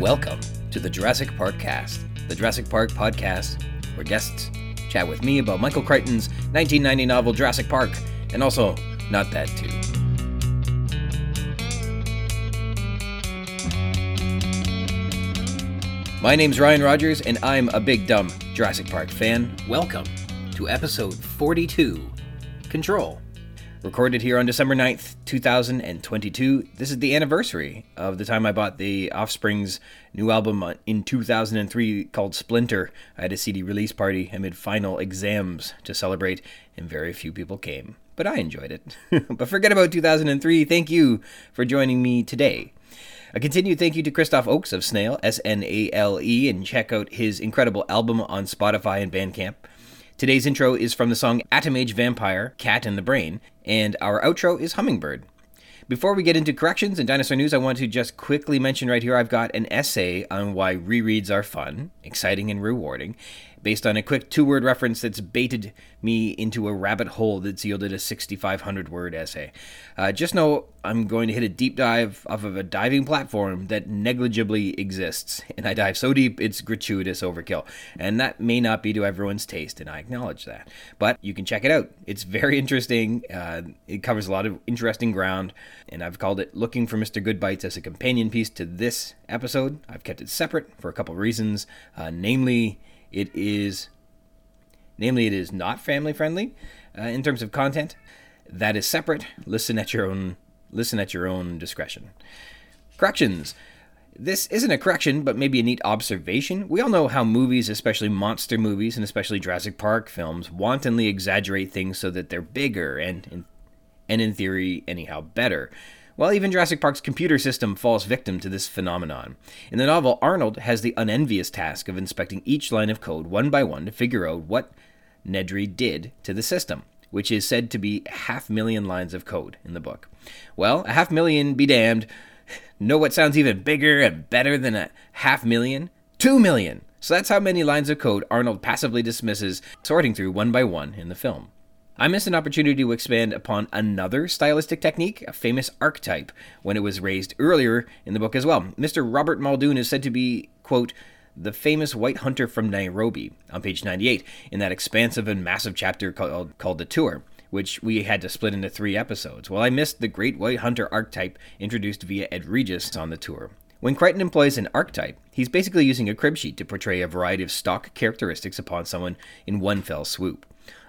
Welcome to the Jurassic Park Cast, the Jurassic Park podcast, where guests chat with me about Michael Crichton's 1990 novel Jurassic Park, and also not that too. My name's Ryan Rogers, and I'm a big dumb Jurassic Park fan. Welcome to episode 42 Control. Recorded here on December 9th, 2022. This is the anniversary of the time I bought the Offspring's new album in 2003 called Splinter. I had a CD release party amid final exams to celebrate, and very few people came. But I enjoyed it. but forget about 2003. Thank you for joining me today. A continued thank you to Christoph Oakes of Snale, S N A L E, and check out his incredible album on Spotify and Bandcamp. Today's intro is from the song Atom Age Vampire, Cat in the Brain, and our outro is Hummingbird. Before we get into corrections and dinosaur news, I want to just quickly mention right here I've got an essay on why rereads are fun, exciting, and rewarding, based on a quick two word reference that's baited me into a rabbit hole that's yielded a 6,500 word essay. Uh, just know I'm going to hit a deep dive off of a diving platform that negligibly exists, and I dive so deep it's gratuitous overkill. And that may not be to everyone's taste, and I acknowledge that. But you can check it out. It's very interesting. Uh, it covers a lot of interesting ground, and I've called it Looking for Mr. Goodbites as a companion piece to this episode. I've kept it separate for a couple reasons, uh, namely, it is namely it is not family friendly uh, in terms of content. That is separate. Listen at your own listen at your own discretion. Corrections. This isn't a correction, but maybe a neat observation. We all know how movies, especially monster movies and especially Jurassic Park films, wantonly exaggerate things so that they're bigger and, and in theory, anyhow, better. Well, even Jurassic Park's computer system falls victim to this phenomenon. In the novel, Arnold has the unenvious task of inspecting each line of code one by one to figure out what Nedry did to the system, which is said to be half million lines of code in the book. Well, a half million be damned. Know what sounds even bigger and better than a half million? Two million! So that's how many lines of code Arnold passively dismisses, sorting through one by one in the film. I missed an opportunity to expand upon another stylistic technique, a famous archetype, when it was raised earlier in the book as well. Mr. Robert Muldoon is said to be, quote, the famous white hunter from Nairobi on page 98 in that expansive and massive chapter called, called The Tour, which we had to split into three episodes. Well, I missed the great white hunter archetype introduced via Ed Regis on The Tour. When Crichton employs an archetype, he's basically using a crib sheet to portray a variety of stock characteristics upon someone in one fell swoop.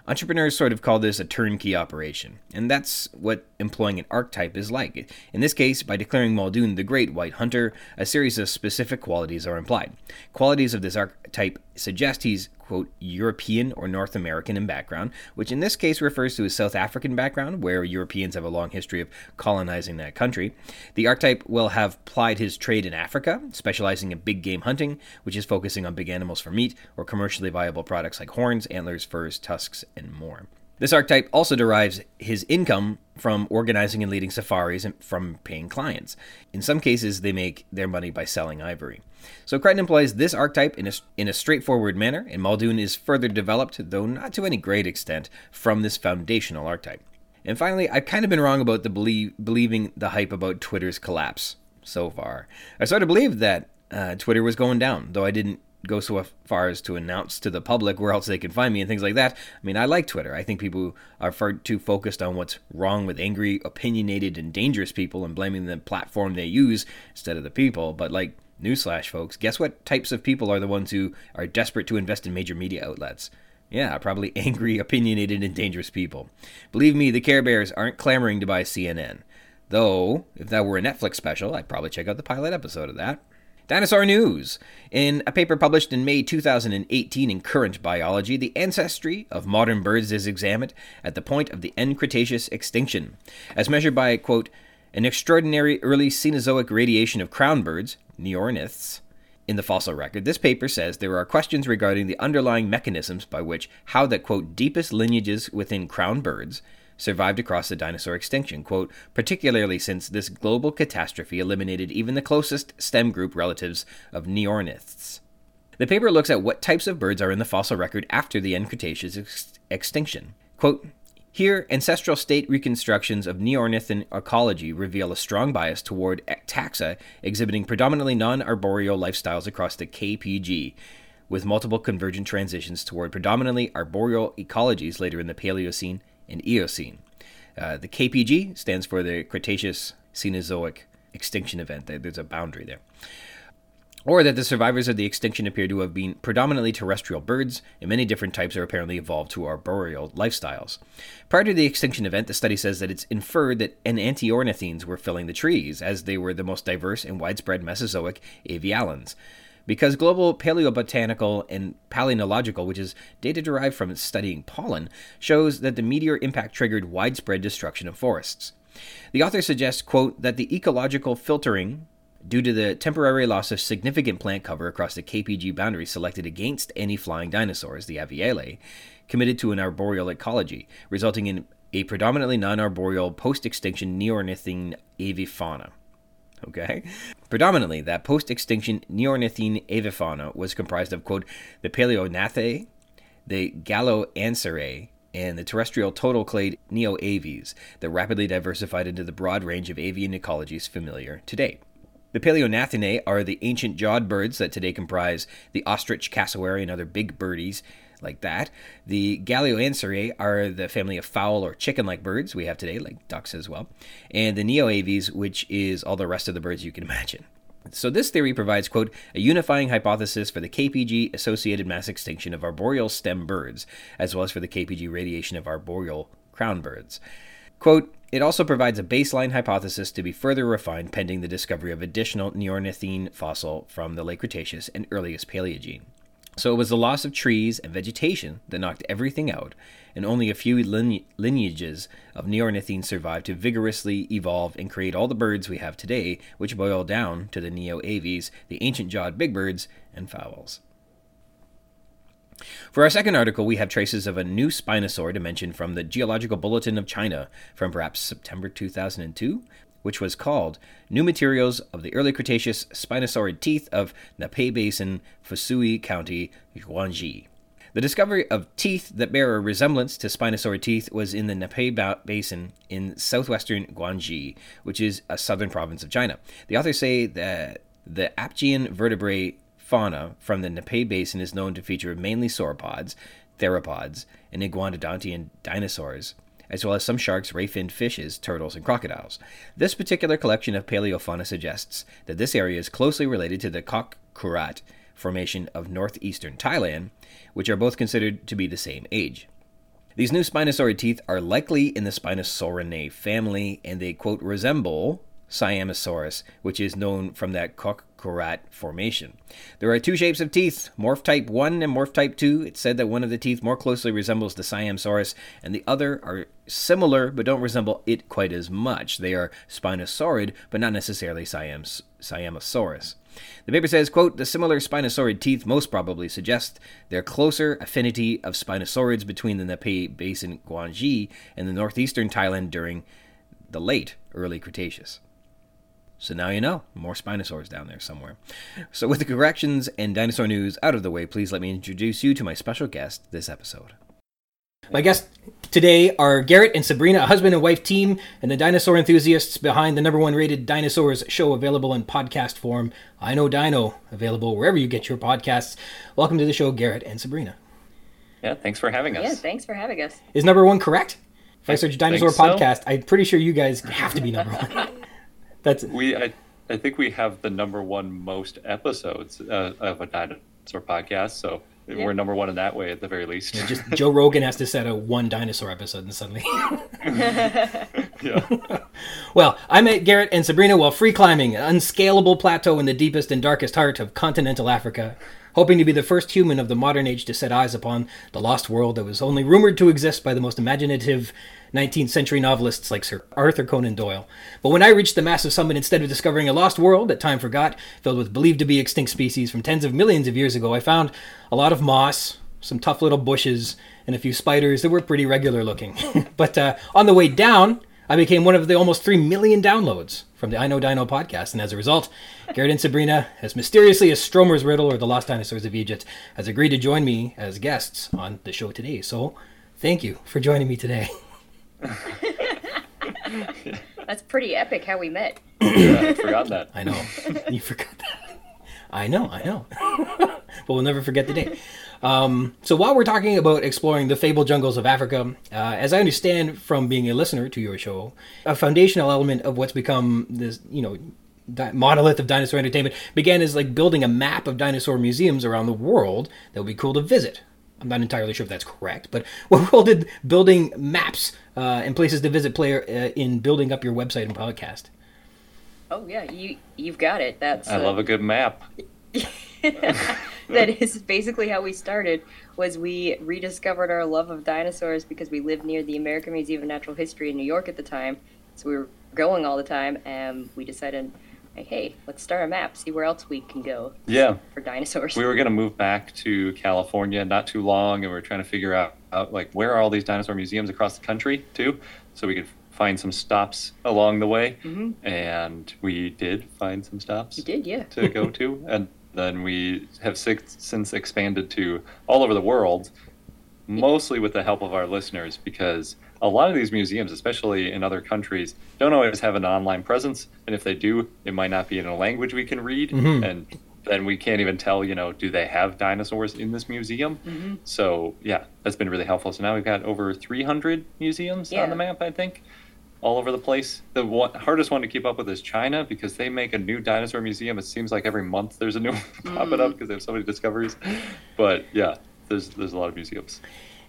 Entrepreneurs sort of call this a turnkey operation, and that's what employing an archetype is like. In this case, by declaring Muldoon the Great White Hunter, a series of specific qualities are implied. Qualities of this archetype suggest he's quote, European or North American in background, which in this case refers to a South African background, where Europeans have a long history of colonizing that country. The archetype will have plied his trade in Africa, specializing in big game hunting, which is focusing on big animals for meat or commercially viable products like horns, antlers, furs, tusks, and more. This archetype also derives his income from organizing and leading safaris and from paying clients. In some cases, they make their money by selling ivory. So Crichton employs this archetype in a, in a straightforward manner, and Muldoon is further developed, though not to any great extent, from this foundational archetype. And finally, I've kind of been wrong about the believe, believing the hype about Twitter's collapse so far. I sort of believed that uh, Twitter was going down, though I didn't go so far as to announce to the public where else they can find me and things like that. I mean, I like Twitter. I think people are far too focused on what's wrong with angry, opinionated, and dangerous people and blaming the platform they use instead of the people. But like, newsflash, folks, guess what types of people are the ones who are desperate to invest in major media outlets? Yeah, probably angry, opinionated, and dangerous people. Believe me, the Care Bears aren't clamoring to buy CNN. Though, if that were a Netflix special, I'd probably check out the pilot episode of that. Dinosaur News. In a paper published in May 2018 in Current Biology, the ancestry of modern birds is examined at the point of the end Cretaceous extinction, as measured by, quote, an extraordinary early Cenozoic radiation of crown birds, neorniths, in the fossil record. This paper says there are questions regarding the underlying mechanisms by which how the, quote, deepest lineages within crown birds survived across the dinosaur extinction, quote, particularly since this global catastrophe eliminated even the closest stem group relatives of neorniths. The paper looks at what types of birds are in the fossil record after the end Cretaceous ex- extinction. Quote, Here, ancestral state reconstructions of Neornithan ecology reveal a strong bias toward taxa exhibiting predominantly non arboreal lifestyles across the KPG, with multiple convergent transitions toward predominantly arboreal ecologies later in the Paleocene and Eocene. Uh, the KPG stands for the Cretaceous Cenozoic extinction event. There's a boundary there or that the survivors of the extinction appear to have been predominantly terrestrial birds, and many different types are apparently evolved to arboreal lifestyles. Prior to the extinction event, the study says that it's inferred that enantiornithines were filling the trees, as they were the most diverse and widespread Mesozoic avialans. Because global paleobotanical and palynological, which is data derived from studying pollen, shows that the meteor impact triggered widespread destruction of forests. The author suggests, quote, that the ecological filtering due to the temporary loss of significant plant cover across the KPG boundary selected against any flying dinosaurs, the Avialae, committed to an arboreal ecology, resulting in a predominantly non arboreal post extinction neornithine avifauna. Okay? Predominantly, that post extinction neornithine avifauna was comprised of, quote, the Paleognathae, the Galloanserae, and the terrestrial total clade Neoaves that rapidly diversified into the broad range of avian ecologies familiar today. The Paleognathinae are the ancient jawed birds that today comprise the ostrich, cassowary, and other big birdies like that. The Galloanserae are the family of fowl or chicken like birds we have today, like ducks as well. And the Neoaves, which is all the rest of the birds you can imagine. So, this theory provides, quote, a unifying hypothesis for the KPG associated mass extinction of arboreal stem birds, as well as for the KPG radiation of arboreal crown birds. Quote, it also provides a baseline hypothesis to be further refined pending the discovery of additional neornithine fossil from the late Cretaceous and earliest Paleogene. So it was the loss of trees and vegetation that knocked everything out, and only a few line- lineages of neornithine survived to vigorously evolve and create all the birds we have today, which boil down to the Neoaves, the ancient jawed big birds, and fowls. For our second article, we have traces of a new spinosaur dimension from the Geological Bulletin of China from perhaps September 2002, which was called New Materials of the Early Cretaceous Spinosaurid Teeth of Napai Basin, Fusui County, Guangxi. The discovery of teeth that bear a resemblance to spinosaurid teeth was in the Napai ba- Basin in southwestern Guangxi, which is a southern province of China. The authors say that the Aptian vertebrae fauna from the Napai Basin is known to feature mainly sauropods, theropods, and iguanodontian dinosaurs, as well as some sharks, ray-finned fishes, turtles, and crocodiles. This particular collection of paleofauna suggests that this area is closely related to the Khok Kruat formation of northeastern Thailand, which are both considered to be the same age. These new Spinosaurid teeth are likely in the Spinosaurinae family, and they, quote, resemble Siamosaurus, which is known from that Khok Kruat formation. There are two shapes of teeth, morph type 1 and morph type 2. It's said that one of the teeth more closely resembles the Siamosaurus, and the other are similar but don't resemble it quite as much. They are Spinosaurid, but not necessarily Siams- Siamosaurus. The paper says, quote, the similar Spinosaurid teeth most probably suggest their closer affinity of Spinosaurids between the Napai Basin Guangxi and the northeastern Thailand during the late early Cretaceous. So now you know. More Spinosaurs down there somewhere. So, with the corrections and dinosaur news out of the way, please let me introduce you to my special guest this episode. My guests today are Garrett and Sabrina, a husband and wife team, and the dinosaur enthusiasts behind the number one rated dinosaurs show available in podcast form. I Know Dino, available wherever you get your podcasts. Welcome to the show, Garrett and Sabrina. Yeah, thanks for having us. Yeah, thanks for having us. Is number one correct? If I search dinosaur so. podcast, I'm pretty sure you guys have to be number one. That's we. I, I think we have the number one most episodes uh, of a dinosaur podcast. So yeah. we're number one in that way, at the very least. Yeah, just Joe Rogan has to set a one dinosaur episode, and suddenly. yeah. well, I met Garrett and Sabrina while free climbing an unscalable plateau in the deepest and darkest heart of continental Africa hoping to be the first human of the modern age to set eyes upon the lost world that was only rumored to exist by the most imaginative 19th century novelists like Sir Arthur Conan Doyle. But when I reached the massive summit, instead of discovering a lost world that time forgot, filled with believed to be extinct species from tens of millions of years ago, I found a lot of moss, some tough little bushes, and a few spiders that were pretty regular looking. but uh, on the way down, I became one of the almost 3 million downloads from the I Know Dino podcast, and as a result, Garrett and Sabrina, as mysteriously as Stromer's Riddle or the Lost Dinosaurs of Egypt, has agreed to join me as guests on the show today. So, thank you for joining me today. That's pretty epic how we met. yeah, I forgot that. I know. you forgot that. I know, I know. but we'll never forget the day. Um, so while we're talking about exploring the fabled jungles of Africa, uh, as I understand from being a listener to your show, a foundational element of what's become this, you know, di- monolith of dinosaur entertainment began as like building a map of dinosaur museums around the world that would be cool to visit. I'm not entirely sure if that's correct, but what role did building maps uh, and places to visit play uh, in building up your website and podcast? Oh yeah, you you've got it. That's I uh, love a good map. that is basically how we started was we rediscovered our love of dinosaurs because we lived near the American Museum of Natural History in New York at the time. So we were going all the time and we decided like, hey, let's start a map, see where else we can go Yeah. for dinosaurs. We were going to move back to California not too long, and we were trying to figure out, out like where are all these dinosaur museums across the country too, so we could find some stops along the way. Mhm. And we did find some stops You did, yeah. to go to, and then we have six, since expanded to all over the world, mostly with the help of our listeners, because a lot of these museums, especially in other countries, don't always have an online presence, and if they do, it might not be in a language we can read, Mhm. and then we can't even tell, you know, do they have dinosaurs in this museum? Mm-hmm. So yeah, that's been really helpful. So now we've got over 300 museums Yeah. on the map, I think, all over the place. The one, hardest one to keep up with is China because they make a new dinosaur museum. It seems like every month there's a new one popping up because they have so many discoveries. But yeah, there's there's a lot of museums.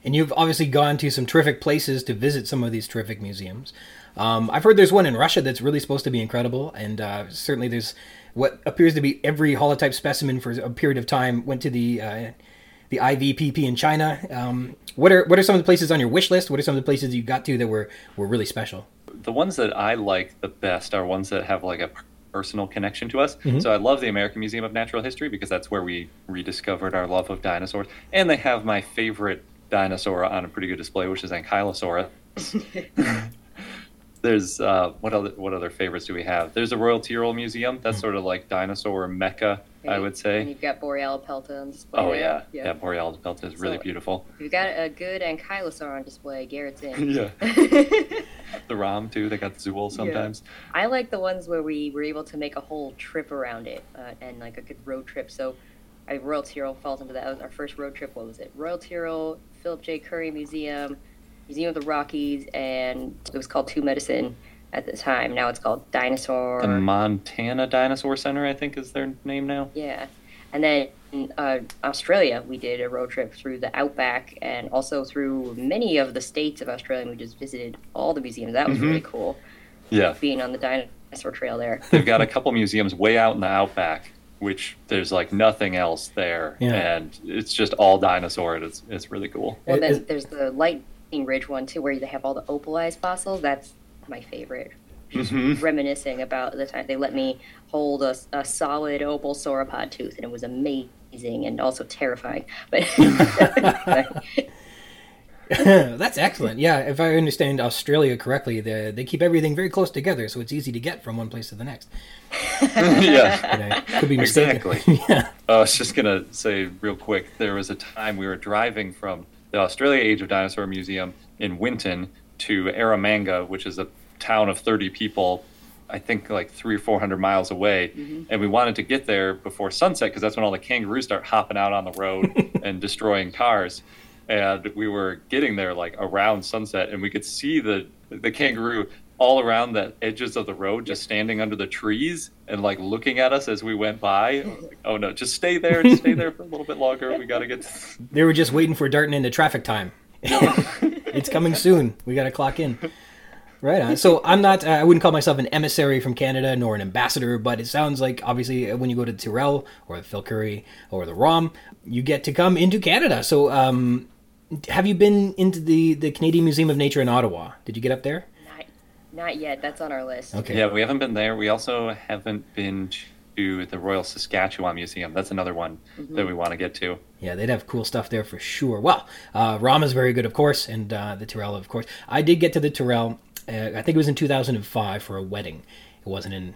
And you've obviously gone to some terrific places to visit some of these terrific museums. Um, I've heard there's one in Russia that's really supposed to be incredible, and uh, certainly there's what appears to be every holotype specimen for a period of time went to the uh, the IVPP in China. Um, what are what are some of the places on your wish list? What are some of the places you got to that were were really special? The ones that I like the best are ones that have like a personal connection to us. Mhm. So I love the American Museum of Natural History because that's where we rediscovered our love of dinosaurs, and they have my favorite dinosaur on a pretty good display, which is Ankylosaurus. There's uh, what other what other favorites do we have? There's the Royal Tyrrell Museum. That's sort of like dinosaur mecca, I would say. And you've got Borealopelta on display. Oh there. yeah, yeah. Borealopelta is really So- beautiful. You've got a good Ankylosaur on display, Garrett's in. yeah, the Rom too. They got the Zuul sometimes. I like the ones where we were able to make a whole trip around it uh, and like a good road trip. So, I Royal Tyrrell falls into that. That was our first road trip. What was it? Royal Tyrrell, Philip J. Currie Museum, Museum of the Rockies, and it was called Two Medicine at the time. Now it's called Dinosaur. The Montana Dinosaur Center, I think, is their name now. yeah, and then in uh, Australia, we did a road trip through the outback and also through many of the states of Australia. And we just visited all the museums. That was Mhm. really cool. Yeah, Being on the dinosaur trail there. they've got a couple museums way out in the outback, which there's like nothing else there, Yeah. and it's just all dinosaur. and It's it's really cool. Well, It- then it- there's the Lightning Ridge one too, where they have all the opalized fossils. That's my favorite. Mhm. Reminiscing about the time they let me hold a, a solid opal sauropod tooth, and it was amazing and also terrifying. But That's excellent. Yeah, if I understand Australia correctly, they they keep everything very close together, so it's easy to get from one place to the next. yeah. I could be mistaken. Exactly. yeah. I was just gonna say real quick. There was a time we were driving from the Australia Age of Dinosaur Museum in Winton to Eromanga, which is a town of 30 people. I think like three or four hundred miles away, mm-hmm. and we wanted to get there before sunset because that's when all the kangaroos start hopping out on the road and destroying cars. And we were getting there like around sunset, and we could see the the kangaroo all around the edges of the road, just standing under the trees and like looking at us as we went by. Like, oh no, just stay there, just stay there for a little bit longer. We got to get. To- They were just waiting for darting into traffic time. it's coming soon. We got to clock in. Right on. So I'm not. Uh, I wouldn't call myself an emissary from Canada nor an ambassador, but it sounds like obviously when you go to Tyrrell or the Phil Currie or the ROM, you get to come into Canada. So um, have you been into the the Canadian Museum of Nature in Ottawa? Did you get up there? not, not yet. That's on our list. Okay. Yeah, we haven't been there. We also haven't been to the Royal Saskatchewan Museum. That's another one that we want to get to. Yeah, they'd have cool stuff there for sure. Well, uh, ROM's very good, of course, and uh, the Tyrrell, of course. I did get to the Tyrrell. Uh, I think it was in 2005 for a wedding. It wasn't in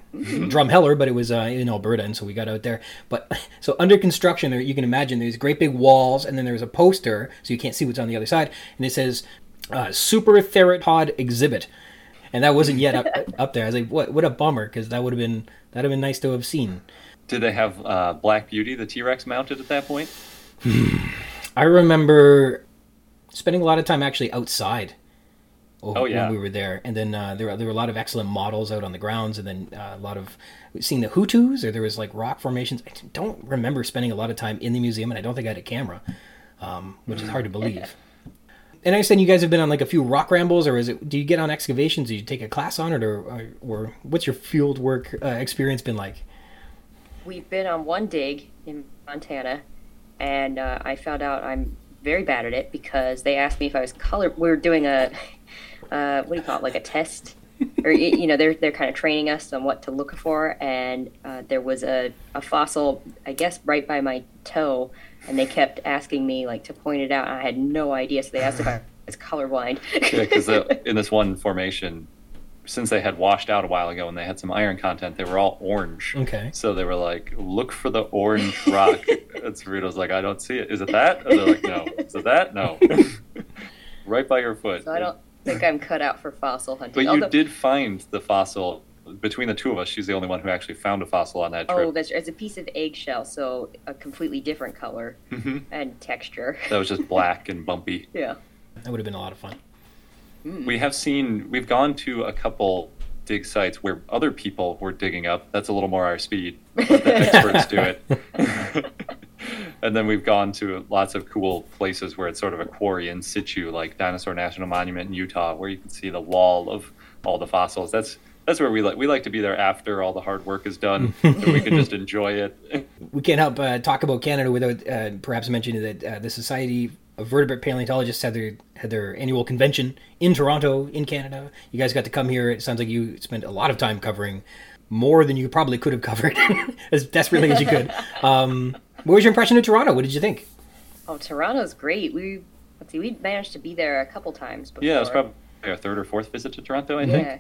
Drumheller, but it was uh, in Alberta, and so we got out there. But so under construction, there you can imagine there's great big walls, and then there's a poster, so you can't see what's on the other side, and it says uh, super theropod exhibit, and that wasn't yet up, up there. I was like, what what a bummer because that would have been that'd have been nice to have seen. Did they have uh, Black Beauty, the T Rex, mounted at that point? I remember spending a lot of time actually outside. Oh, yeah. when we were there, and then uh, there were, there were a lot of excellent models out on the grounds, and then uh, a lot of seeing the hoodoos, or there was like rock formations. I don't remember spending a lot of time in the museum, and I don't think I had a camera, um, which is hard to believe. And I understand you guys have been on like a few rock rambles, or is it? Do you get on excavations? Do you take a class on it, or or, or what's your field work uh, experience been like? We've been on one dig in Montana, and uh, I found out I'm very bad at it because they asked me if I was color. We were doing a uh, what do you call it, like a test, or you know, they're they're kind of training us on what to look for, and uh, there was a, a fossil, I guess, right by my toe, and they kept asking me like to point it out, and I had no idea, so they asked if I was colorblind. Yeah, because in this one formation, since they had washed out a while ago and they had some iron content, they were all orange. Okay. So they were like, "Look for the orange rock." and Cerrito's like, "I don't see it. Is it that?" And they're like, "No." Is it that? No. right by your foot. so I don't think I'm cut out for fossil hunting. But you Although- did find the fossil. Between the two of us, she's the only one who actually found a fossil on that trip. Oh, that's it's a piece of eggshell, so a completely different color Mhm. and texture. That was just black and bumpy. yeah. That would have been a lot of fun. We have seen, we've gone to a couple dig sites where other people were digging up. That's a little more our speed. Let the experts do it. and then we've gone to lots of cool places where it's sort of a quarry in situ, like Dinosaur National Monument in Utah, where you can see the wall of all the fossils. That's that's where we like we like to be there after all the hard work is done, and we can just enjoy it. we can't help uh, talk about Canada without uh, perhaps mentioning that uh, the Society of Vertebrate Paleontologists had their had their annual convention in Toronto, in Canada. You guys got to come here. It sounds like you spent a lot of time covering more than you probably could have covered as desperately as you could. Um, what was your impression of Toronto? What did you think? Oh, Toronto's great. We let's see, we managed to be there a couple times before. yeah, it was probably our third or fourth visit to Toronto, I think. Yeah.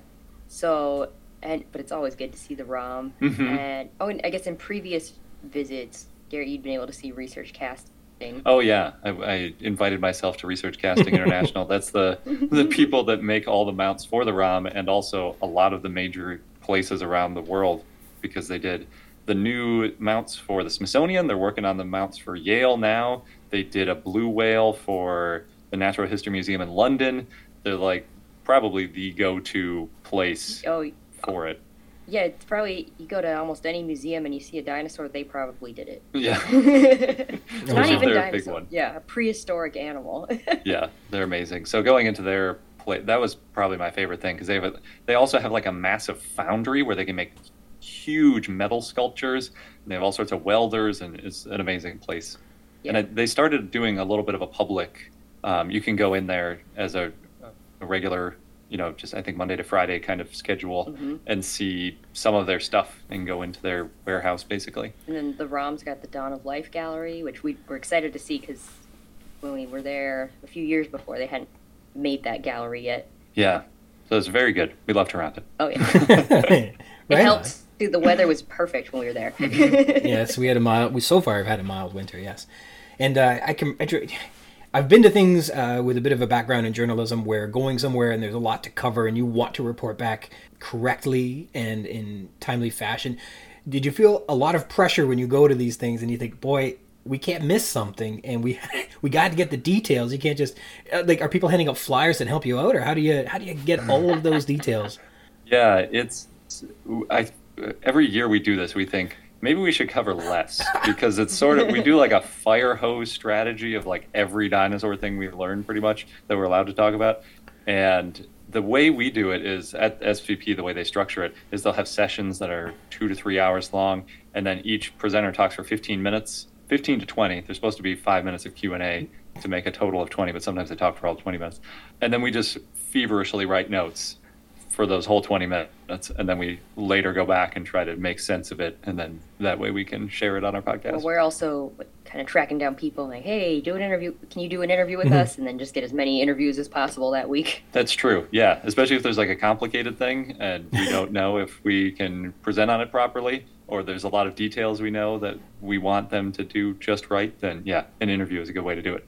So and but it's always good to see the ROM. Mhm. And oh, and I guess in previous visits, Gary, you'd been able to see research casting. Oh yeah, I, I invited myself to Research Casting International. That's the the people that make all the mounts for the ROM and also a lot of the major places around the world because they did the new mounts for the Smithsonian. They're working on the mounts for Yale now. They did a blue whale for the Natural History Museum in London. They're like probably the go-to place Oh, for it. yeah. It's probably you go to almost any museum and you see a dinosaur, they probably did it. Yeah, it's not even a big one. Yeah, a prehistoric animal. yeah, they're amazing. So going into their play, that was probably my favorite thing because they have a, they also have like a massive foundry where they can make huge metal sculptures. And they have all sorts of welders, and it's an amazing place. And Yeah. I, they started doing a little bit of a public. Um, you can go in there as a, a regular, you know, just I think Monday to Friday kind of schedule, Mhm. and see some of their stuff and go into their warehouse basically. And then the ROM's got the Dawn of Life gallery, which we were excited to see because when we were there a few years before, they hadn't made that gallery yet. Yeah, so it's very good. We love Toronto. Oh yeah, it Right on. Helped. too. The weather was perfect when we were there. yes, we had a mild. We so far have had a mild winter. Yes, and uh, I can. I, I've been to things uh, with a bit of a background in journalism where going somewhere and there's a lot to cover and you want to report back correctly and in timely fashion. Did you feel a lot of pressure when you go to these things and you think, boy, we can't miss something and we we got to get the details. You can't just uh, like are people handing out flyers that help you out or how do you how do you get all of those details? Yeah, it's I every year we do this. We think maybe we should cover less because it's sort of we do like a fire hose strategy of like every dinosaur thing we've learned pretty much that we're allowed to talk about. And the way we do it is at SVP the way they structure it is they'll have sessions that are 2 to 3 hours long and then each presenter talks for 15 minutes, 15 to 20. There's supposed to be 5 minutes of Q&A to make a total of 20, but sometimes they talk for all 20 minutes. And then we just feverishly write notes for those whole 20 minutes and then we later go back and try to make sense of it and then that way we can share it on our podcast well, we're also kind of tracking down people like, hey, do an interview. Can you do an interview with mm-hmm. us? And then just get as many interviews as possible that week. that's true yeah especially if there's like a complicated thing and we don't know if we can present on it properly or there's a lot of details we know that we want them to do just right then yeah an interview is a good way to do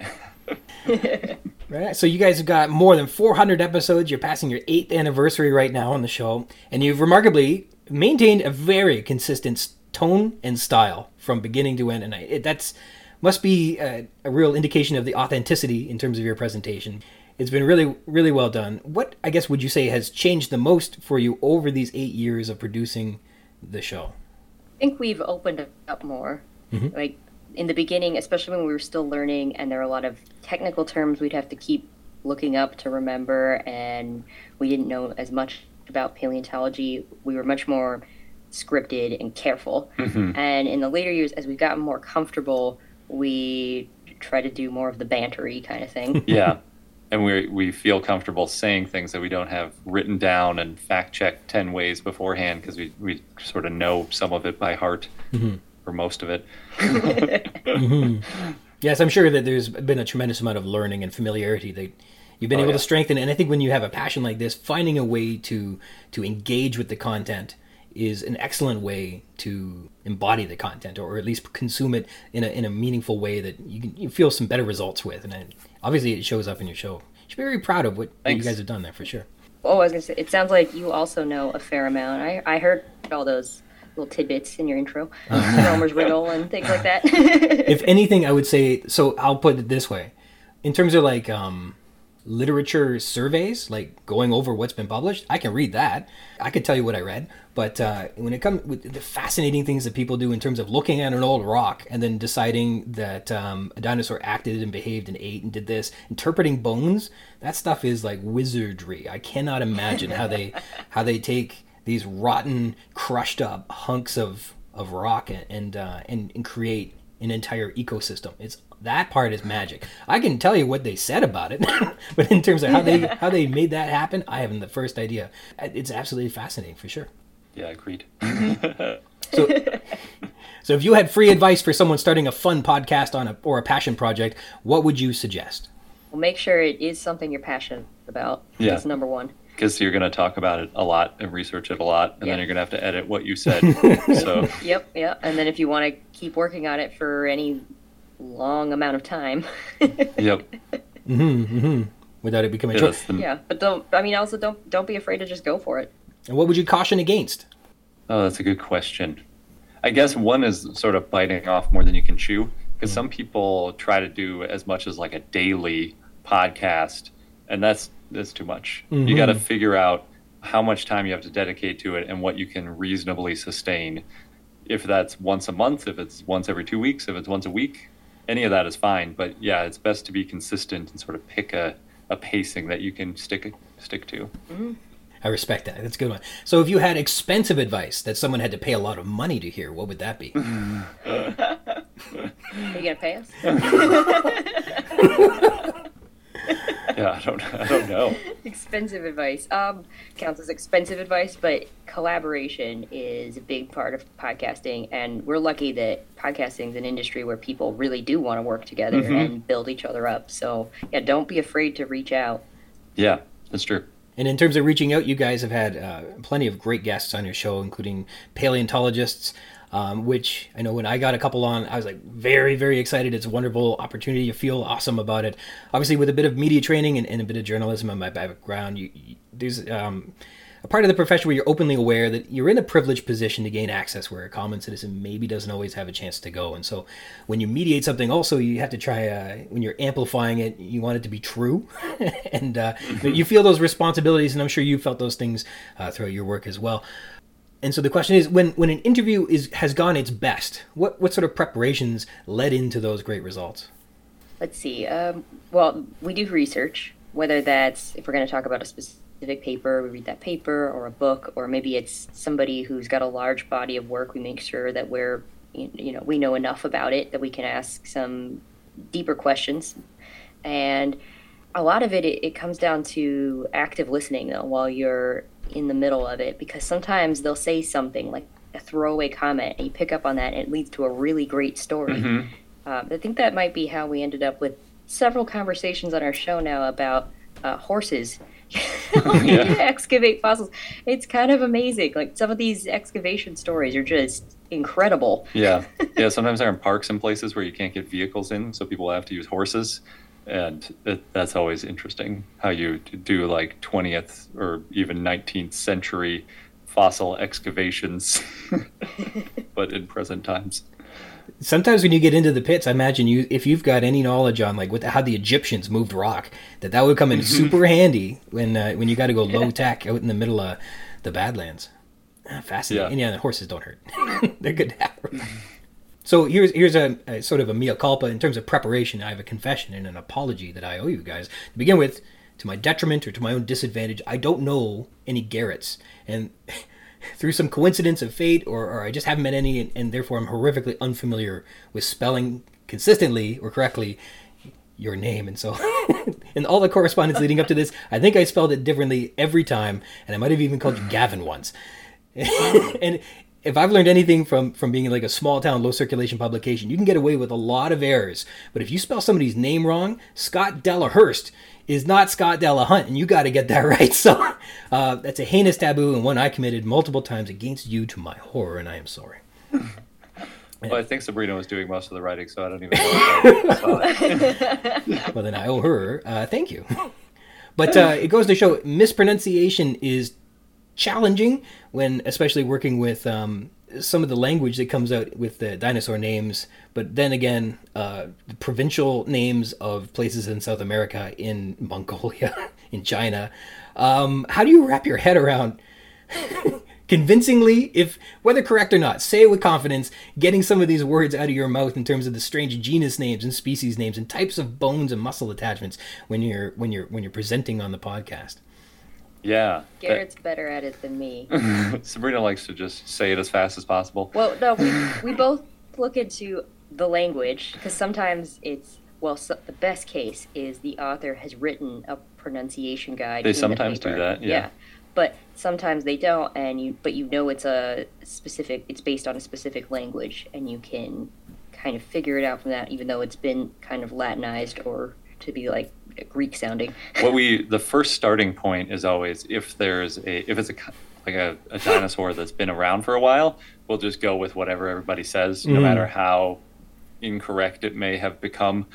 it Right. So you guys have got more than 400 episodes. You're passing your eighth anniversary right now on the show, and you've remarkably maintained a very consistent tone and style from beginning to end. And I, that's must be a, a real indication of the authenticity in terms of your presentation. It's been really, really well done. What I guess would you say has changed the most for you over these eight years of producing the show? I think we've opened up more. Mm-hmm. Like in the beginning, especially when we were still learning, and there were a lot of technical terms we'd have to keep looking up to remember, and we didn't know as much about paleontology. We were much more scripted and careful. Mm-hmm. And in the later years, as we've gotten more comfortable, we try to do more of the bantery kind of thing. Yeah. And we, we feel comfortable saying things that we don't have written down and fact checked 10 ways beforehand because we, we sort of know some of it by heart. Mm-hmm for most of it. mm-hmm. Yes, I'm sure that there's been a tremendous amount of learning and familiarity that you've been oh, able yeah. to strengthen. And I think when you have a passion like this, finding a way to to engage with the content is an excellent way to embody the content or at least consume it in a, in a meaningful way that you can you feel some better results with. And it, obviously, it shows up in your show. You should be very proud of what, what you guys have done there for sure. Oh, I was gonna say, it sounds like you also know a fair amount. I, I heard all those little tidbits in your intro, Romer's riddle and things like that. if anything, I would say so. I'll put it this way: in terms of like um, literature surveys, like going over what's been published, I can read that. I could tell you what I read. But uh, when it comes with the fascinating things that people do in terms of looking at an old rock and then deciding that um, a dinosaur acted and behaved and ate and did this, interpreting bones, that stuff is like wizardry. I cannot imagine how they how they take these rotten, crushed up hunks of of rock and uh, and, and create an entire ecosystem. It's that part is magic. I can tell you what they said about it, but in terms of how they how they made that happen, I haven't the first idea. It's absolutely fascinating for sure. Yeah, agreed. so, so if you had free advice for someone starting a fun podcast on a or a passion project, what would you suggest? Well, make sure it is something you're passionate about. Yeah. That's number one because you're going to talk about it a lot and research it a lot, and yep. then you're going to have to edit what you said. so. Yep, yep. And then if you want to keep working on it for any long amount of time. yep. Mm-hmm, mm-hmm. Without it becoming yeah, the... yeah, but don't. I mean, also don't don't be afraid to just go for it. And what would you caution against? Oh, that's a good question. I guess one is sort of biting off more than you can chew, because mm-hmm. some people try to do as much as like a daily podcast, and that's that's too much. Mm-hmm. You got to figure out how much time you have to dedicate to it and what you can reasonably sustain. If that's once a month, if it's once every two weeks, if it's once a week, any of that is fine. But yeah, it's best to be consistent and sort of pick a, a pacing that you can stick stick to. Mm-hmm. I respect that. That's a good one. So, if you had expensive advice that someone had to pay a lot of money to hear, what would that be? Are you gonna pay us? yeah, I don't, I don't know. expensive advice. Um, counts as expensive advice, but collaboration is a big part of podcasting, and we're lucky that podcasting is an industry where people really do want to work together mm-hmm. and build each other up. So yeah, don't be afraid to reach out. Yeah, that's true. And in terms of reaching out, you guys have had uh, plenty of great guests on your show, including paleontologists, um, which I know when I got a couple on, I was like very, very excited. It's a wonderful opportunity. You feel awesome about it. Obviously, with a bit of media training and, and a bit of journalism in my background, you, you, there's um, a part of the profession where you're openly aware that you're in a privileged position to gain access where a common citizen maybe doesn't always have a chance to go. And so when you mediate something, also, you have to try, uh, when you're amplifying it, you want it to be true. and uh, you feel those responsibilities, and I'm sure you felt those things uh, throughout your work as well. And so the question is, when when an interview is has gone its best, what what sort of preparations led into those great results? Let's see. Um, well, we do research, whether that's if we're going to talk about a specific paper, we read that paper or a book, or maybe it's somebody who's got a large body of work. We make sure that we're you know we know enough about it that we can ask some deeper questions, and a lot of it, it, it comes down to active listening though while you're in the middle of it because sometimes they'll say something like a throwaway comment and you pick up on that and it leads to a really great story. Mm-hmm. Uh, I think that might be how we ended up with several conversations on our show now about uh, horses. yeah. excavate fossils. It's kind of amazing. Like some of these excavation stories are just incredible. Yeah. Yeah. Sometimes they're in parks and places where you can't get vehicles in, so people have to use horses and it, that's always interesting how you do like 20th or even 19th century fossil excavations, but in present times. Sometimes when you get into the pits, I imagine you if you've got any knowledge on like what the, how the Egyptians moved rock, that that would come in super handy when uh, when you got to go low tech out in the middle of the Badlands. Ah, fascinating. Yeah. And yeah, the horses don't hurt; they're good to have. So here's here's a, a, sort of a mea culpa in terms of preparation. I have a confession and an apology that I owe you guys. To begin with, to my detriment or to my own disadvantage, I don't know any Garretts, and through some coincidence of fate, or, or I just haven't met any, and, and therefore I'm horrifically unfamiliar with spelling consistently or correctly your name. And so, in all the correspondence leading up to this, I think I spelled it differently every time, and I might have even called you Gavin once. and if I've learned anything from from being like a small town, low circulation publication, you can get away with a lot of errors. But if you spell somebody's name wrong, Scott Delahurst is not Scott Della Hunt, and you got to get that right. So uh, that's a heinous taboo and one I committed multiple times against you to my horror, and I am sorry. Well, I think Sabrina was doing most of the writing, so I don't even know. well, then I owe her. Uh, thank you. But uh, it goes to show mispronunciation is challenging when, especially working with um, some of the language that comes out with the dinosaur names. But then again, uh, the provincial names of places in South America, in Mongolia, in China. Um, how do you wrap your head around? convincingly, if whether correct or not, say it with confidence, getting some of these words out of your mouth in terms of the strange genus names and species names and types of bones and muscle attachments when you're when you're when you're presenting on the podcast. Yeah. Garrett's better at it than me. Sabrina likes to just say it as fast as possible. Well, no, we, we both look into the language because sometimes it's, well, so the best case is the author has written a pronunciation guide. They sometimes the do that, yeah. yeah. But sometimes they don't, and you, but you know it's a specific, it's based on a specific language, and you can kind of figure it out from that, even though it's been kind of Latinized or to be like Greek sounding. what we the first starting point is always if there's a if it's a like a, a dinosaur that's been around for a while, we'll just go with whatever everybody says, no mm. matter how incorrect it may have become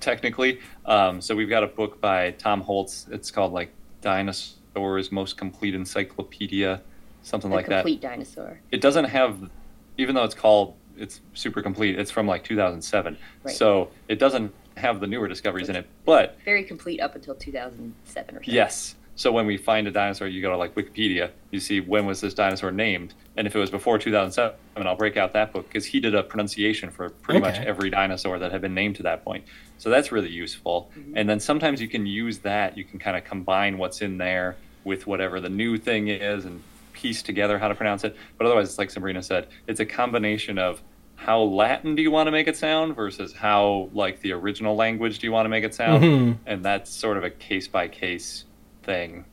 technically. Um, so we've got a book by Tom Holtz. It's called like Dinosaurs Most Complete Encyclopedia, something the like that. Complete dinosaur. It doesn't have, even though it's called, it's super complete. It's from like 2007. Right. So it doesn't have the newer discoveries in it, but very complete up until 2007 or so. Yes. So when we find a dinosaur, you go to like Wikipedia, you see when was this dinosaur named, and if it was before 2007, I'll break out that book because he did a pronunciation for pretty okay. much every dinosaur that had been named to that point. So that's really useful. Mm-hmm. And then sometimes you can use that. You can kind of combine what's in there with whatever the new thing is and piece together how to pronounce it. But otherwise, it's like Sabrina said, it's a combination of how Latin do you want to make it sound versus how like the original language do you want to make it sound, mm-hmm. and that's sort of a case by case thing.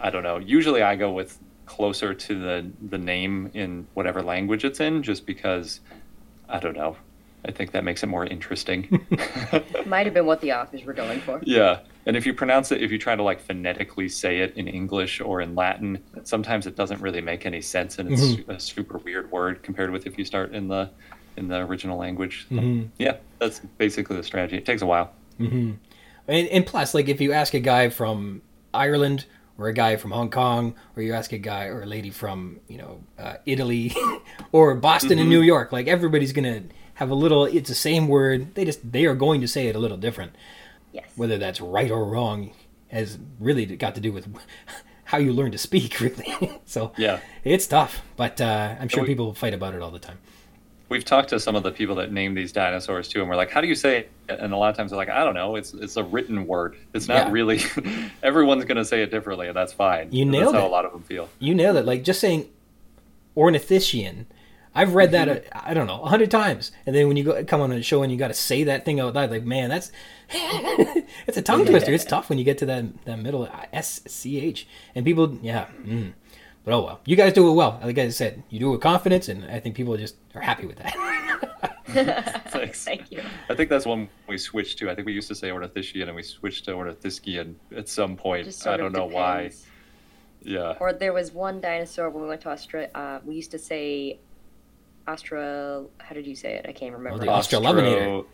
I don't know. Usually, I go with closer to the the name in whatever language it's in, just because I don't know. I think that makes it more interesting. Might have been what the authors were going for. Yeah. And if you pronounce it, if you try to like phonetically say it in English or in Latin, sometimes it doesn't really make any sense and it's mm-hmm. a super weird word compared with if you start in the in the original language. mm-hmm. Yeah, that's basically the strategy. It takes a while. Mm-hmm. And, and plus, like if you ask a guy from Ireland or a guy from Hong Kong, or you ask a guy or a lady from you know uh, Italy or Boston mm-hmm. and New York, like everybody's gonna have a little. It's the same word. They just they are going to say it a little different. Yes. Whether that's right or wrong has really got to do with how you learn to speak, really. so yeah, it's tough, but uh, I'm sure we, people fight about it all the time we've talked to some of the people that name these dinosaurs too, and we're like, "How do you say?" it? And a lot of times they're like, "I don't know. It's it's a written word. It's not yeah. really. everyone's going to say it differently, and that's fine." You nailed that's it. How a lot of them feel. You nailed it. Like just saying ornithischian. I've read that mm-hmm. I don't know a hundred times, and then when you go come on a show and you got to say that thing out loud, like man, that's it's a tongue twister. It's tough when you get to that that middle S C H, and people, yeah. Mm. But oh well, you guys do it well. Like I said, you do it with confidence, and I think people just are happy with that. Thanks. Thank you. I think that's one we switched to. I think we used to say ornithischian, and we switched to ornithischian at some point. I don't know depends. why. Yeah. Or there was one dinosaur when we went to Australia. Uh, we used to say Astra. How did you say it? I can't remember. Oh, the Australorpinator.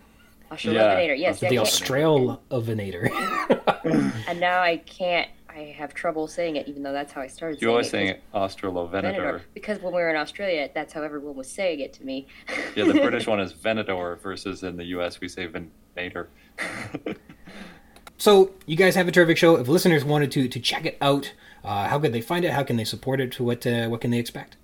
Australopinator. Yes, the I can't- Australopinator. And now I can't. I have trouble saying it, even though that's how I started. You saying always saying it, saying 'cause Australovenador. Because when we were in Australia, that's how everyone was saying it to me. Yeah, the British one is Venador versus in the U.S. we say Venator. so you guys have a terrific show. If listeners wanted to to check it out, uh, how could they find it? How can they support it? What uh, what can they expect?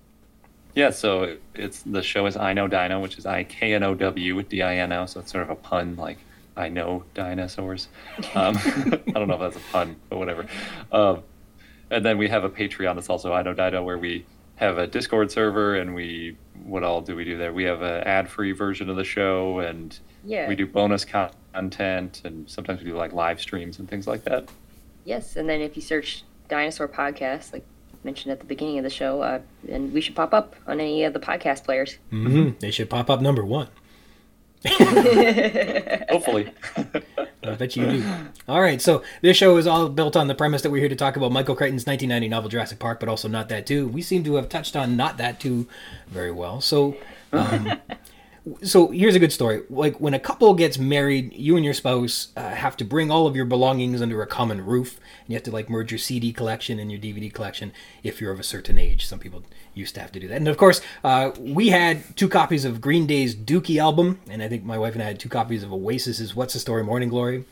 Yeah, so it's the show is I know Dino, which is I K N O W D I N O. So it's sort of a pun, like I know dinosaurs. Um, I don't know if that's a pun, but whatever. Um, and then we have a Patreon that's also I know Dino, where we have a Discord server, and we what all do we do there? We have an ad-free version of the show, and yeah. we do bonus content, and sometimes we do like live streams and things like that. Yes, and then if you search dinosaur podcast, like mentioned at the beginning of the show, uh, and we should pop up on any of the podcast players. Mm-hmm. They should pop up number one. Hopefully. I bet you do. All right, so this show is all built on the premise that we're here to talk about Michael Crichton's 1990 novel Jurassic Park, but also Not That Too. We seem to have touched on Not That Too very well. So, um, so here's a good story. Like when a couple gets married, you and your spouse uh, have to bring all of your belongings under a common roof, and you have to like merge your CD collection and your DVD collection if you're of a certain age. Some people used to have to do that, and of course, uh, we had two copies of Green Day's Dookie album, and I think my wife and I had two copies of Oasis's What's the Story Morning Glory.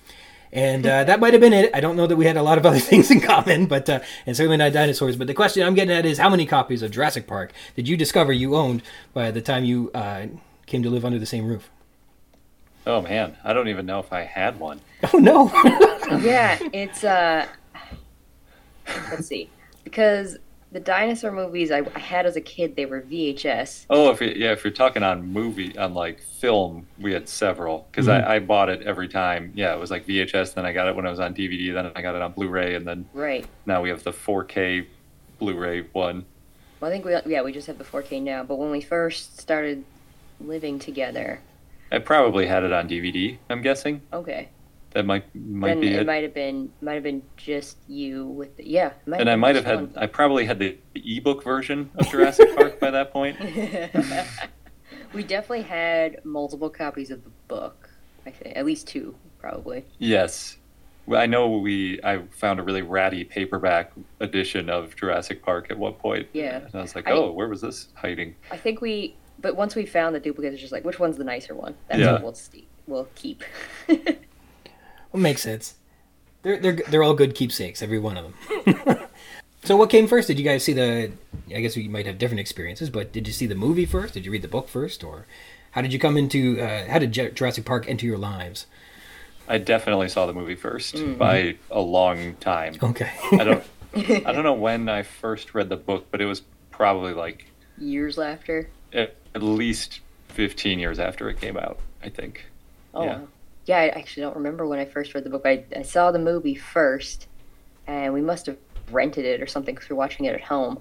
And uh, that might have been it. I don't know that we had a lot of other things in common, but uh, and certainly not dinosaurs. But the question I'm getting at is, how many copies of Jurassic Park did you discover you owned by the time you uh, came to live under the same roof? Oh man, I don't even know if I had one. Oh no! yeah, it's uh, let's see, because the dinosaur movies I, I had as a kid, they were VHS. Oh, if you, yeah, if you're talking on movie on like film, we had several because Mhm. I, I bought it every time. Yeah, it was like VHS. Then I got it when I was on DVD. Then I got it on Blu-ray, and then Right. now we have the 4K Blu-ray one. Well, I think we yeah we just have the 4K now, but when we first started living together, I probably had it on DVD. I'm guessing okay, that might might then be it, it. might have been might have been just you with the, yeah. and I might have had. I probably had the ebook version of Jurassic Park by that point. we definitely had multiple copies of the book. I think at least two, probably. Yes. Well, I know we. I found a really ratty paperback edition of Jurassic Park at one point. Yeah. And I was like, I- oh, where was this hiding? I think we, but once we found the duplicates, it's just like which one's the nicer one. That's Yeah. what we'll st- we'll keep. Well, makes sense. They're they're they're all good keepsakes, every one of them. so, what came first? Did you guys see the? I guess we might have different experiences, but did you see the movie first? Did you read the book first, or how did you come into? Uh, how did Jurassic Park enter your lives? I definitely saw the movie 1st by a long time. Okay. I don't. I don't know when I first read the book, but it was probably like Years after. at, at least 15 years after it came out. I think. Oh, Yeah. wow. yeah. I actually don't remember when I first read the book. I, I saw the movie first, and we must have rented it or something because we were watching it at home.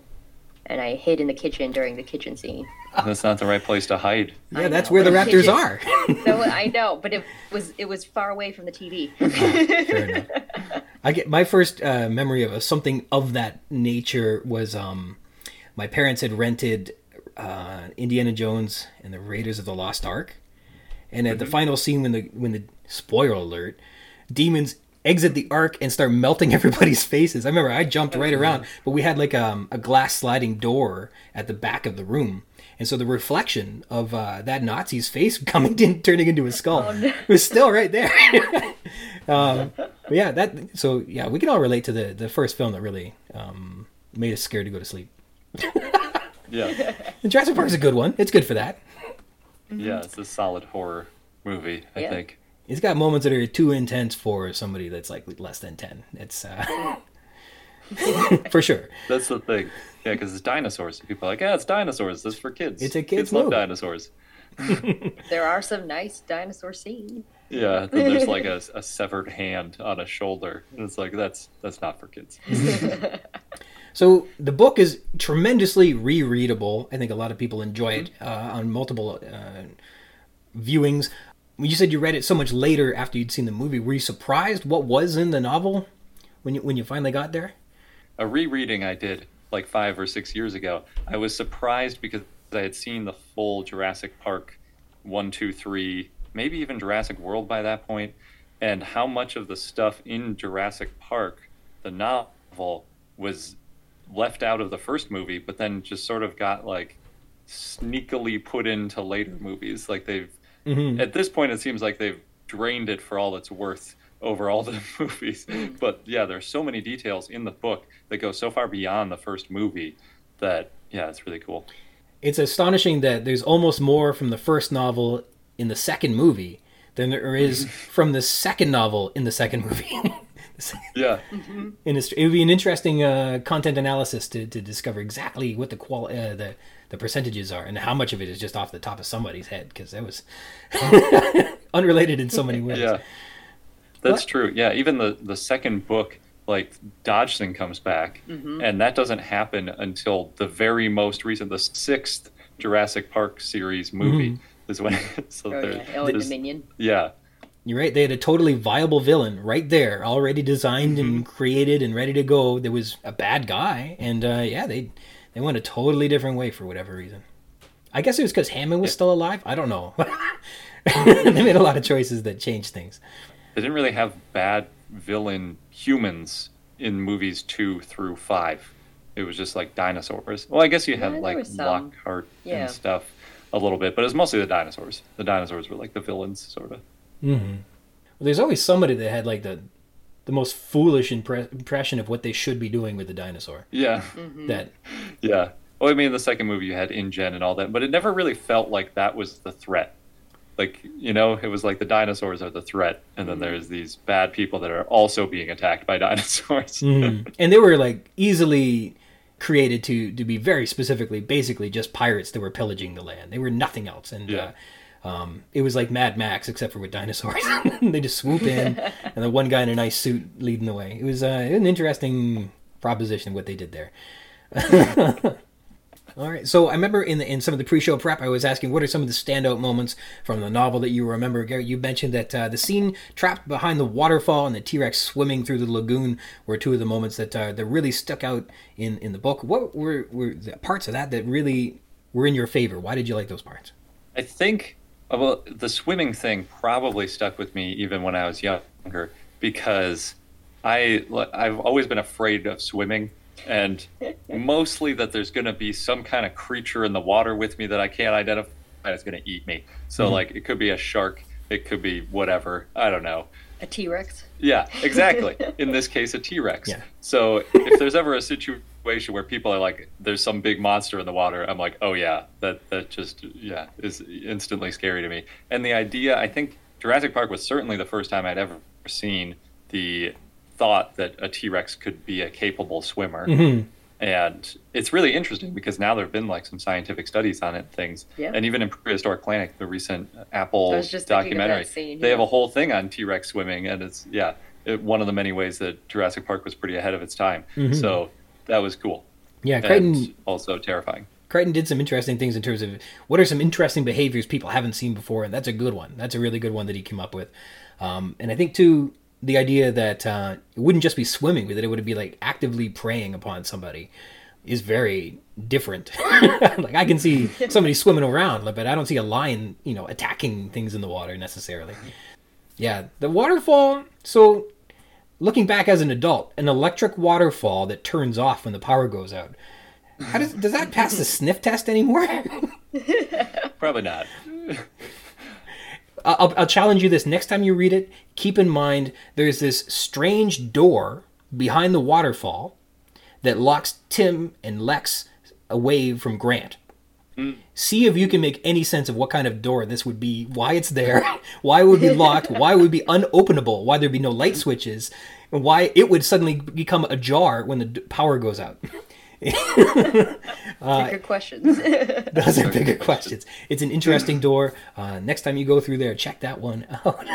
And I hid in the kitchen during the kitchen scene. That's not the right place to hide. yeah, I that's know. where the Raptors are. No, I know, but it was it was far away from the TV. Fair enough. I get my first uh, memory of something of that nature was um, my parents had rented uh, Indiana Jones and the Raiders of the Lost Ark, and at the final scene when the when the spoiler alert, demons exit the ark and start melting everybody's faces. I remember I jumped right around, but we had like um, a glass sliding door at the back of the room. And so the reflection of uh, that Nazi's face coming in, turning into a skull, was still right there. um, but yeah, that. So yeah, we can all relate to the the first film that really um, made us scared to go to sleep. Yeah. And Jurassic Park's a good one. It's good for that. yeah. It's a solid horror movie. I Yeah. think. It's got moments that are too intense for somebody that's like less than ten. It's uh, for sure. That's the thing. Yeah, because it's dinosaurs. People are like, yeah, it's dinosaurs. This is for kids. It's a kids kid's love dinosaurs. there are some nice dinosaur scenes. Yeah, then there's like a, a severed hand on a shoulder, and it's like that's that's not for kids. So the book is tremendously rereadable. I think a lot of people enjoy it uh, on multiple uh, viewings. You said you read it so much later after you'd seen the movie. Were you surprised what was in the novel when you when you finally got there? A rereading I did like five or six years ago. I was surprised because I had seen the full Jurassic Park one, two, three maybe even Jurassic World by that point, and how much of the stuff in Jurassic Park, the novel, was left out of the first movie, but then just sort of got like sneakily put into later movies. Like they've, Mm-hmm. at this point, it seems like they've drained it for all it's worth over all the movies. But yeah, there's so many details in the book that go so far beyond the first movie that yeah, it's really cool. It's astonishing that there's almost more from the first novel in the second movie than there is from the second novel in the second movie. Yeah, In a- it would be an interesting uh, content analysis to, to discover exactly what the qual uh, the the percentages are and how much of it is just off the top of somebody's head because that was unrelated in so many ways. yeah, that's What? true. Yeah, even the the second book, like Dodgson comes back, and that doesn't happen until the very most recent, the sixth Jurassic Park series movie is when. so Oh, there- yeah. Oh, and Dominion. yeah, You're right. They had a totally viable villain right there, already designed and created and ready to go. There was a bad guy, and uh, yeah, they they went a totally different way for whatever reason. I guess it was because Hammond was still alive. I don't know. they made a lot of choices that changed things. they didn't really have bad villain humans in movies two through five. It was just like dinosaurs. Well, I guess you had there like. Lockhart Yeah. and stuff a little bit, but it was mostly the dinosaurs. The dinosaurs were like the villains, sort of. Well, there's always somebody that had like the the most foolish impre- impression of what they should be doing with the dinosaur. Yeah, That yeah. Well, I mean, in the second movie you had InGen and all that, but it never really felt like that was the threat. Like, you know, it was like the dinosaurs are the threat, and then there's these bad people that are also being attacked by dinosaurs. Mm. and they were like easily created to to be very specifically basically just pirates that were pillaging the land they were nothing else and Yeah. uh, um, it was like mad max except for with dinosaurs. They just swoop in and the one guy in a nice suit leading the way. It was uh, an interesting proposition what they did there. All right so i remember in the, in some of the pre-show prep i was asking what are some of the standout moments from the novel that you remember? Garrett, you mentioned that uh, the scene trapped behind the waterfall and the t-rex swimming through the lagoon were two of the moments that uh, that really stuck out in in the book. What were, were the parts of that that really were in your favor? Why did you like those parts? I think Uh, well, the swimming thing probably stuck with me even when I was younger because I I've always been afraid of swimming and mostly that there's going to be some kind of creature in the water with me that I can't identify that's going to eat me. So mm-hmm. like it could be a shark, it could be whatever, I don't know. A T Rex. Yeah, exactly. In this case, a T Rex. Yeah. So if there's ever a situation where people are like, "There's some big monster in the water," I'm like, "Oh yeah, that that just yeah is instantly scary to me." And the idea, I think Jurassic Park was certainly the first time I'd ever seen the thought that a T Rex could be a capable swimmer. Mm-hmm. And it's really interesting because now there have been like some scientific studies on it, and things, Yeah. and even in Prehistoric Planet, the recent Apple just thinking of that documentary, scene, they have a whole thing on T Rex swimming, and it's yeah, it, one of the many ways that Jurassic Park was pretty ahead of its time. Mm-hmm. So that was cool. yeah crichton And also terrifying. Crichton did some interesting things in terms of what are some interesting behaviors people haven't seen before, and that's a good one. That's a really good one that he came up with. Um, and I think too the idea that uh, it wouldn't just be swimming, but that it would be like actively preying upon somebody is very different. like I can see somebody swimming around, but I don't see a lion, you know, attacking things in the water necessarily. Yeah, the waterfall. So, looking back as an adult, an electric waterfall that turns off when the power goes out. How does does that pass the sniff test anymore? Probably not. I'll, I'll challenge you this next time you read it. Keep in mind there's this strange door behind the waterfall that locks Tim and Lex away from Grant. See if you can make any sense of what kind of door this would be, why it's there, why it would be locked, why it would be unopenable, why there'd be no light switches, and why it would suddenly become ajar when the d- power goes out. Bigger questions. Those are bigger questions. It's an interesting door. Uh, next time you go through there, check that one out.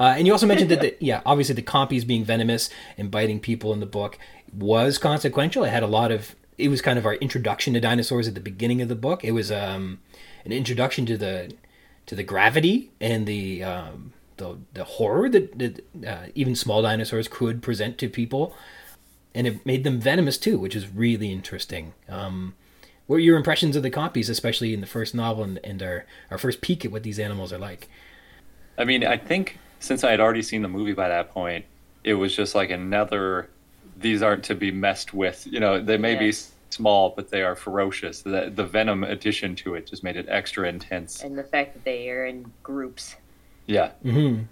Uh, and you also mentioned that, the, yeah, obviously the compies being venomous and biting people in the book was consequential. It had a lot of. It was kind of our introduction to dinosaurs at the beginning of the book. It was um, an introduction to the to the gravity and the um, the, the horror that, that uh, even small dinosaurs could present to people and it made them venomous too, which is really interesting. Um, what were your impressions of the compies, especially in the first novel and, and our, our first peek at what these animals are like? I mean, I think since I had already seen the movie by that point, it was just like another. These aren't to be messed with. You know, they may Yeah. be small, but they are ferocious. The, the venom addition to it just made it extra intense. And the fact that they are in groups. Yeah, hmm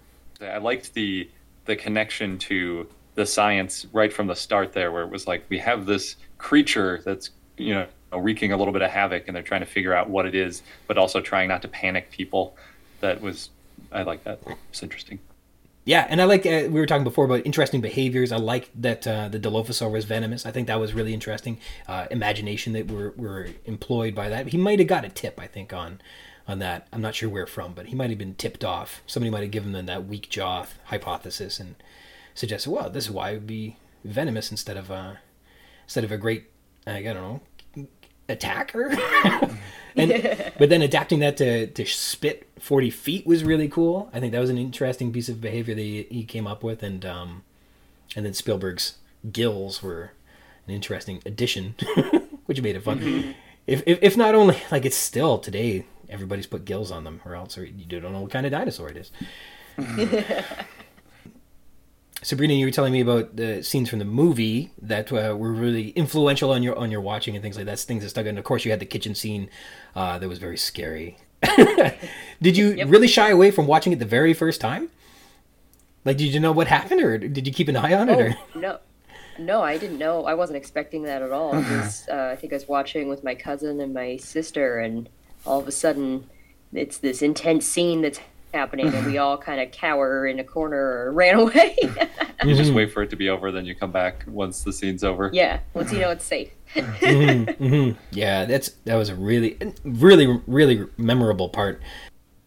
I liked the the connection to the science right from the start there, where it was like we have this creature that's you know wreaking a little bit of havoc, and they're trying to figure out what it is, but also trying not to panic people. That was I like that. It's interesting. Yeah, and I like uh, we were talking before about interesting behaviors. I like that uh, the Dilophosaur was venomous. I think that was really interesting. Uh, imagination that were were employed by that. He might have got a tip, I think, on on that. I'm not sure where from, but he might have been tipped off. Somebody might have given them that weak jaw hypothesis and suggested, well, this is why it would be venomous instead of uh, instead of a great, I don't know, attacker. and but then adapting that to, to spit 40 feet was really cool. I think that was an interesting piece of behavior that he, he came up with and um and then spielberg's gills were an interesting addition which made it fun. If, if if not only like it's still today everybody's put gills on them or else you don't know what kind of dinosaur it is Sabrina, you were telling me about the scenes from the movie that uh, were really influential on your on your watching and things like that. Things that stuck. And of course, you had the kitchen scene uh, that was very scary. did you Yep. really shy away from watching it the very first time? Like, did you know what happened, or did you keep an eye on it? Or? Oh, no. No, I didn't know. I wasn't expecting that at all. Was, uh, I think I was watching with my cousin and my sister, and all of a sudden, it's this intense scene that's happening, and we all kind of cower in a corner or ran away. You just wait for it to be over, then you come back once the scene's over. yeah, once you know it's safe. Yeah, that's that was a really, really, really memorable part.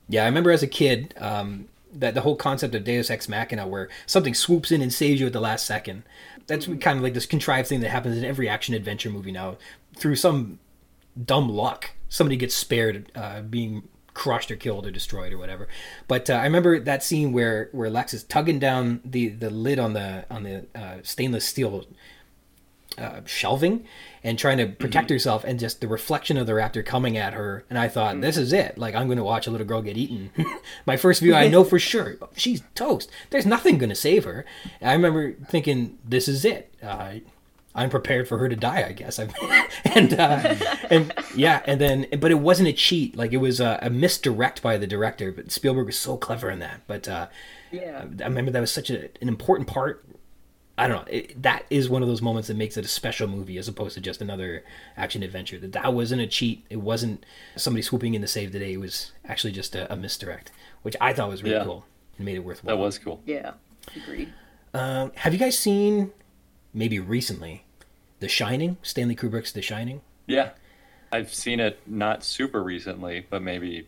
Yeah, I remember as a kid um, that the whole concept of Deus Ex Machina, where something swoops in and saves you at the last second. That's kind of like this contrived thing that happens in every action adventure movie now. Through some dumb luck, somebody gets spared uh, being crushed or killed or destroyed or whatever. But uh, I remember that scene where where Lex is tugging down the the lid on the on the uh, stainless steel uh, shelving and trying to protect herself and just the reflection of the raptor coming at her. And i thought this is it. Like i'm going to watch a little girl get eaten. My first view i know for sure. She's toast. There's nothing going to save her. And i remember thinking this is it. Uh, i'm prepared for her to die i guess and uh, and yeah and then but it wasn't a cheat like it was a, a misdirect by the director but spielberg was so clever in that but uh, Yeah. I remember that was such a, an important part. I don't know. It, that is one of those moments that makes it a special movie as opposed to just another action adventure. That that wasn't a cheat. It wasn't somebody swooping in to save the day. It was actually just a, a misdirect, which I thought was really Yeah. cool and made it worthwhile. That was cool. Yeah, agreed. Um, have you guys seen, maybe recently, The Shining? Stanley Kubrick's The Shining. Yeah. I've seen it not super recently, but maybe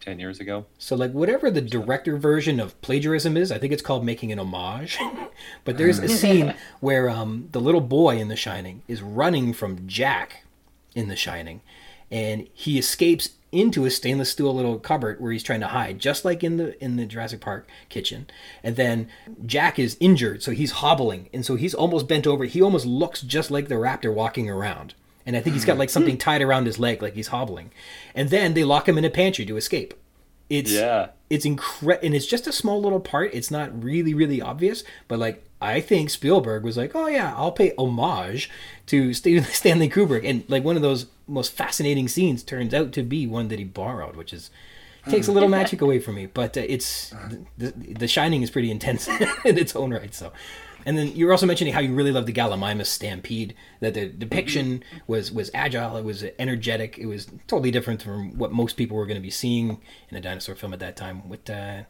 10 years ago. So like whatever the director version of plagiarism is, I think it's called making an homage. but there's a scene where um, the little boy in The Shining is running from Jack in The Shining, and he escapes into a stainless steel little cupboard where he's trying to hide, just like in the in the Jurassic Park kitchen. And then Jack is injured, so he's hobbling, and so he's almost bent over. He almost looks just like the raptor walking around. And I think he's got like something hmm. tied around his leg, like he's hobbling. And then they lock him in a pantry to escape. It's Yeah. it's incredible and it's just a small little part it's not really really obvious but like i think spielberg was like oh yeah i'll pay homage to stanley kubrick and like one of those most fascinating scenes turns out to be one that he borrowed which is takes a little magic away from me but uh, it's the, the shining is pretty intense in its own right so and then you were also mentioning how you really loved the Gallimimus stampede. That the depiction was was agile, it was energetic, it was totally different from what most people were going to be seeing in a dinosaur film at that time. What uh,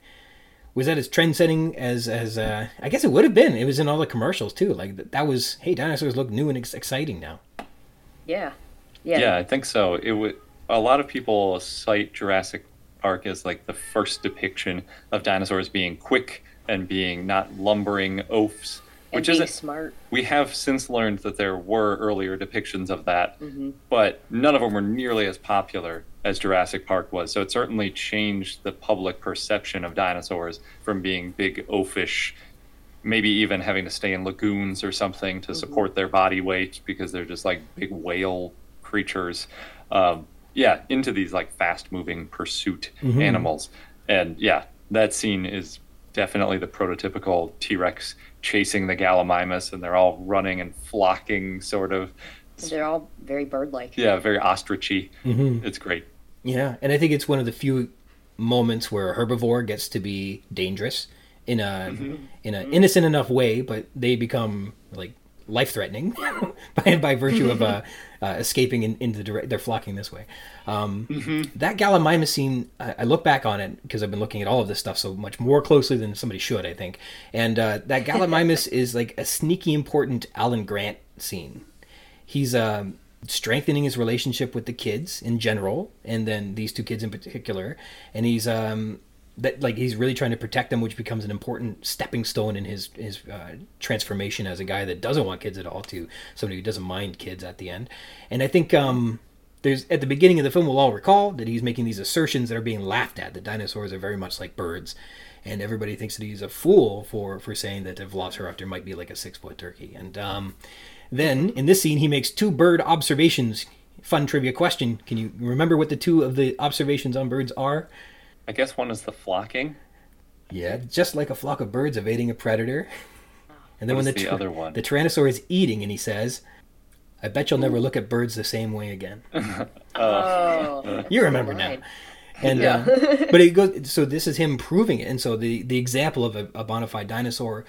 was that as trend setting as as uh, I guess it would have been. It was in all the commercials too. Like that was hey, dinosaurs look new and ex- exciting now. Yeah. Yeah. Yeah, I think so. It would. A lot of people cite Jurassic Park as like the first depiction of dinosaurs being quick and being not lumbering oafs, And which isn't. smart. We have since learned that there were earlier depictions of that, Mhm. but none of them were nearly as popular as Jurassic Park was. So it certainly changed the public perception of dinosaurs from being big oafish, maybe even having to stay in lagoons or something to support their body weight because they're just like big whale creatures. Um, yeah, into these like fast moving pursuit animals. And yeah, that scene is definitely the prototypical T-Rex chasing the Gallimimus, and they're all running and flocking, sort of. They're all very bird-like. Yeah, very ostrichy. Mm-hmm. It's great. Yeah, and I think it's one of the few moments where a herbivore gets to be dangerous in a in an innocent enough way, but they become like life threatening by and by virtue of uh, uh, escaping in, into the direct, they're flocking this way. Um, That Gallimimus scene, I, I look back on it because I've been looking at all of this stuff so much more closely than somebody should, I think. And uh, that Gallimimus is like a sneaky important Alan Grant scene. He's um, strengthening his relationship with the kids in general, and then these two kids in particular, and he's um, that like he's really trying to protect them, which becomes an important stepping stone in his his uh, transformation as a guy that doesn't want kids at all to somebody who doesn't mind kids at the end. And I think um, there's at the beginning of the film, we'll all recall that he's making these assertions that are being laughed at. That dinosaurs are very much like birds, and everybody thinks that he's a fool for for saying that a velociraptor might be like a six foot turkey. And um, then in this scene, he makes two bird observations. Fun trivia question: Can you remember what the two of the observations on birds are? I guess one is the flocking. Yeah, just like a flock of birds evading a predator. And then What when is the, the other one? the tyrannosaur is eating, and he says, "I bet you'll never look at birds the same way again." Oh. oh, You remember now. And uh, but it goes. So this is him proving it, and so the the example of a, a bona fide dinosaur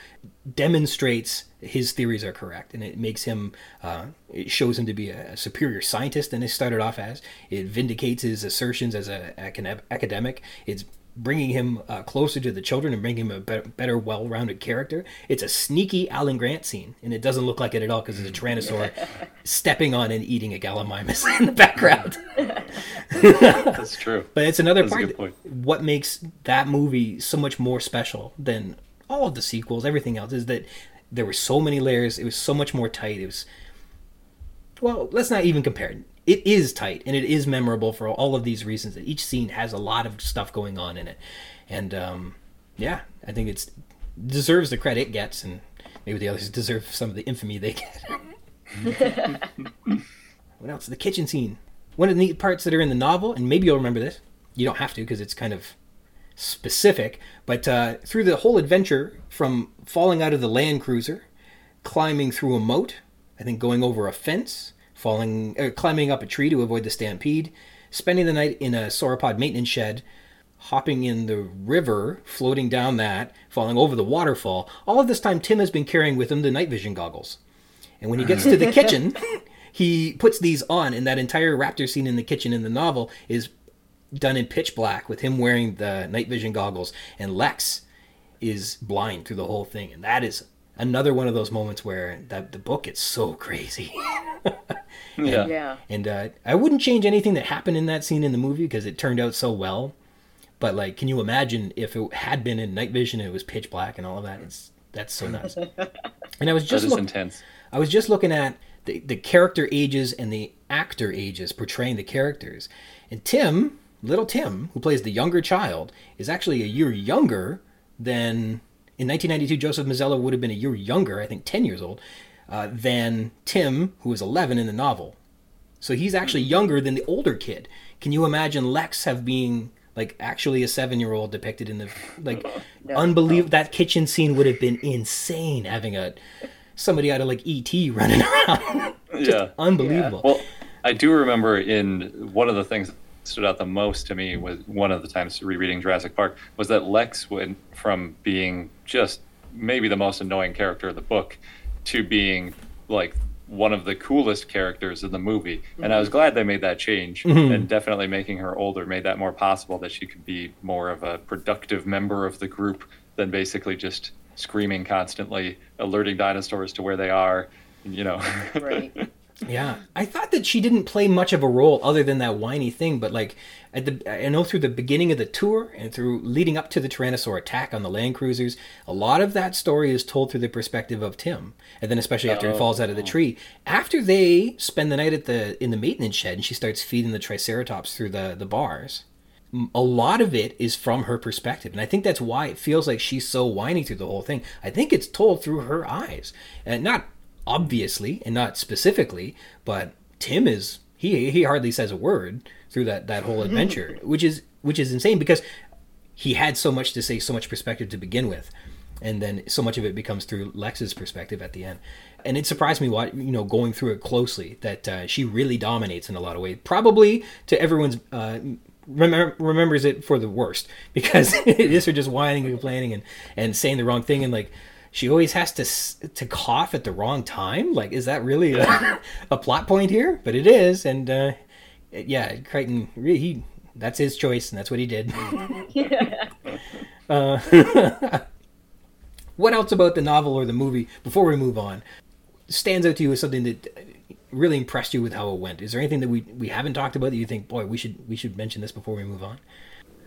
demonstrates his theories are correct, and it makes him. Uh, it shows him to be a, superior scientist than he started off as. It vindicates his assertions as a acad- academic. It's bringing him uh, closer to the children and making him a better, better well-rounded character. It's a sneaky Alan Grant scene, and it doesn't look like it at all because it's a tyrannosaur stepping on and eating a gallimimus in the background. That's true. But it's another That's a part. good point. What makes that movie so much more special than all of the sequels, everything else, is that there were so many layers. It was so much more tight. It was. Well, let's not even compare. It is tight and it is memorable for all of these reasons. That each scene has a lot of stuff going on in it, and um, yeah, I think it's deserves the credit it gets, and maybe the others deserve some of the infamy they get. what else? The kitchen scene. One of the neat parts that are in the novel, and maybe you'll remember this. You don't have to because it's kind of specific. But uh, through the whole adventure, from falling out of the Land Cruiser, climbing through a moat, I think going over a fence, falling, uh, climbing up a tree to avoid the stampede, spending the night in a sauropod maintenance shed, hopping in the river, floating down that, falling over the waterfall. All of this time, Tim has been carrying with him the night vision goggles. And when he gets to the kitchen, he puts these on, and that entire raptor scene in the kitchen in the novel is done in pitch black with him wearing the night vision goggles, and Lex is blind through the whole thing. And that is another one of those moments where that the book gets so crazy. Yeah. Yeah. And uh, I wouldn't change anything that happened in that scene in the movie because it turned out so well. But like, can you imagine if it had been in night vision and it was pitch black and all of that? It's that's so nice. and I was just is look, intense. I was just looking at the, the character ages and the actor ages portraying the characters. And Tim, little Tim, who plays the younger child, is actually a year younger than. In 1992, Joseph Mazzello would have been a year younger, I think 10 years old, uh, than Tim, who is 11 in the novel. So he's actually younger than the older kid. Can you imagine Lex have being like actually a seven year old depicted in the like No. unbelievable that kitchen scene would have been insane having a somebody out of like ET running around. yeah. Unbelievable. Well, I do remember in one of the things that stood out the most to me was one of the times rereading Jurassic Park was that Lex went from being just maybe the most annoying character of the book to being like one of the coolest characters in the movie. And I was mm-hmm. glad they made that change mm-hmm. and definitely making her older made that more possible that she could be more of a productive member of the group than basically just screaming constantly, alerting dinosaurs to where they are, you know. Right. Yeah, I thought that she didn't play much of a role other than that whiny thing. But like, at the I know through the beginning of the tour and through leading up to the Tyrannosaur attack on the Land Cruisers, a lot of that story is told through the perspective of Tim. And then especially after he falls out of the oh. tree, after they spend the night at the in the maintenance shed, and she starts feeding the Triceratops through the the bars. A lot of it is from her perspective, and I think that's why it feels like she's so whiny through the whole thing. I think it's told through her eyes, and not obviously and not specifically, but Tim is he he hardly says a word through that that whole adventure, which is which is insane because he had so much to say, so much perspective to begin with, and then so much of it becomes through Lex's perspective at the end. And it surprised me, what you know, going through it closely, that uh, she really dominates in a lot of ways. Probably to everyone's uh, remember, remembers it for the worst because it is her just whining and complaining and, and saying the wrong thing and like she always has to to cough at the wrong time. Like, is that really a, a plot point here? But it is, and uh, yeah, Crichton he that's his choice and that's what he did. uh, what else about the novel or the movie before we move on stands out to you as something that really impressed you with how it went? Is there anything that we we haven't talked about that you think, boy, we should we should mention this before we move on?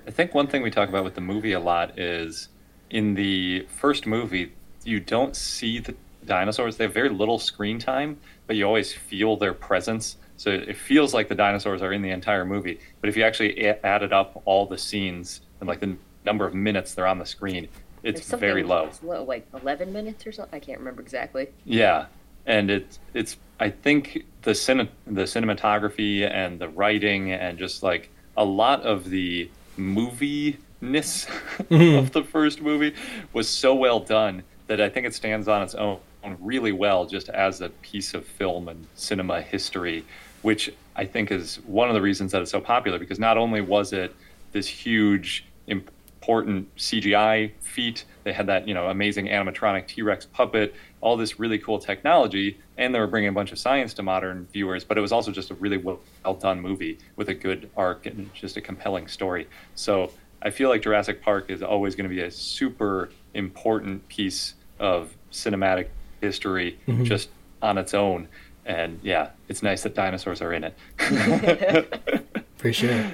I think one thing we talk about with the movie a lot is in the first movie, you don't see the dinosaurs. They have very little screen time, but you always feel their presence. So it feels like the dinosaurs are in the entire movie. But if you actually added up all the scenes and like the number of minutes they're on the screen, it's very low. low. Like 11 minutes or something. I can't remember exactly. Yeah, and it's it's I think the cine, the cinematography and the writing and just like a lot of the movie ness mm-hmm. of the first movie was so well done that I think it stands on its own really well just as a piece of film and cinema history, which I think is one of the reasons that it's so popular because not only was it this huge important CGI feat, they had that, you know, amazing animatronic T-Rex puppet, all this really cool technology, and they were bringing a bunch of science to modern viewers, but it was also just a really well done movie with a good arc and just a compelling story. So I feel like Jurassic Park is always going to be a super important piece of cinematic history mm-hmm. just on its own. And yeah, it's nice that dinosaurs are in it. For sure.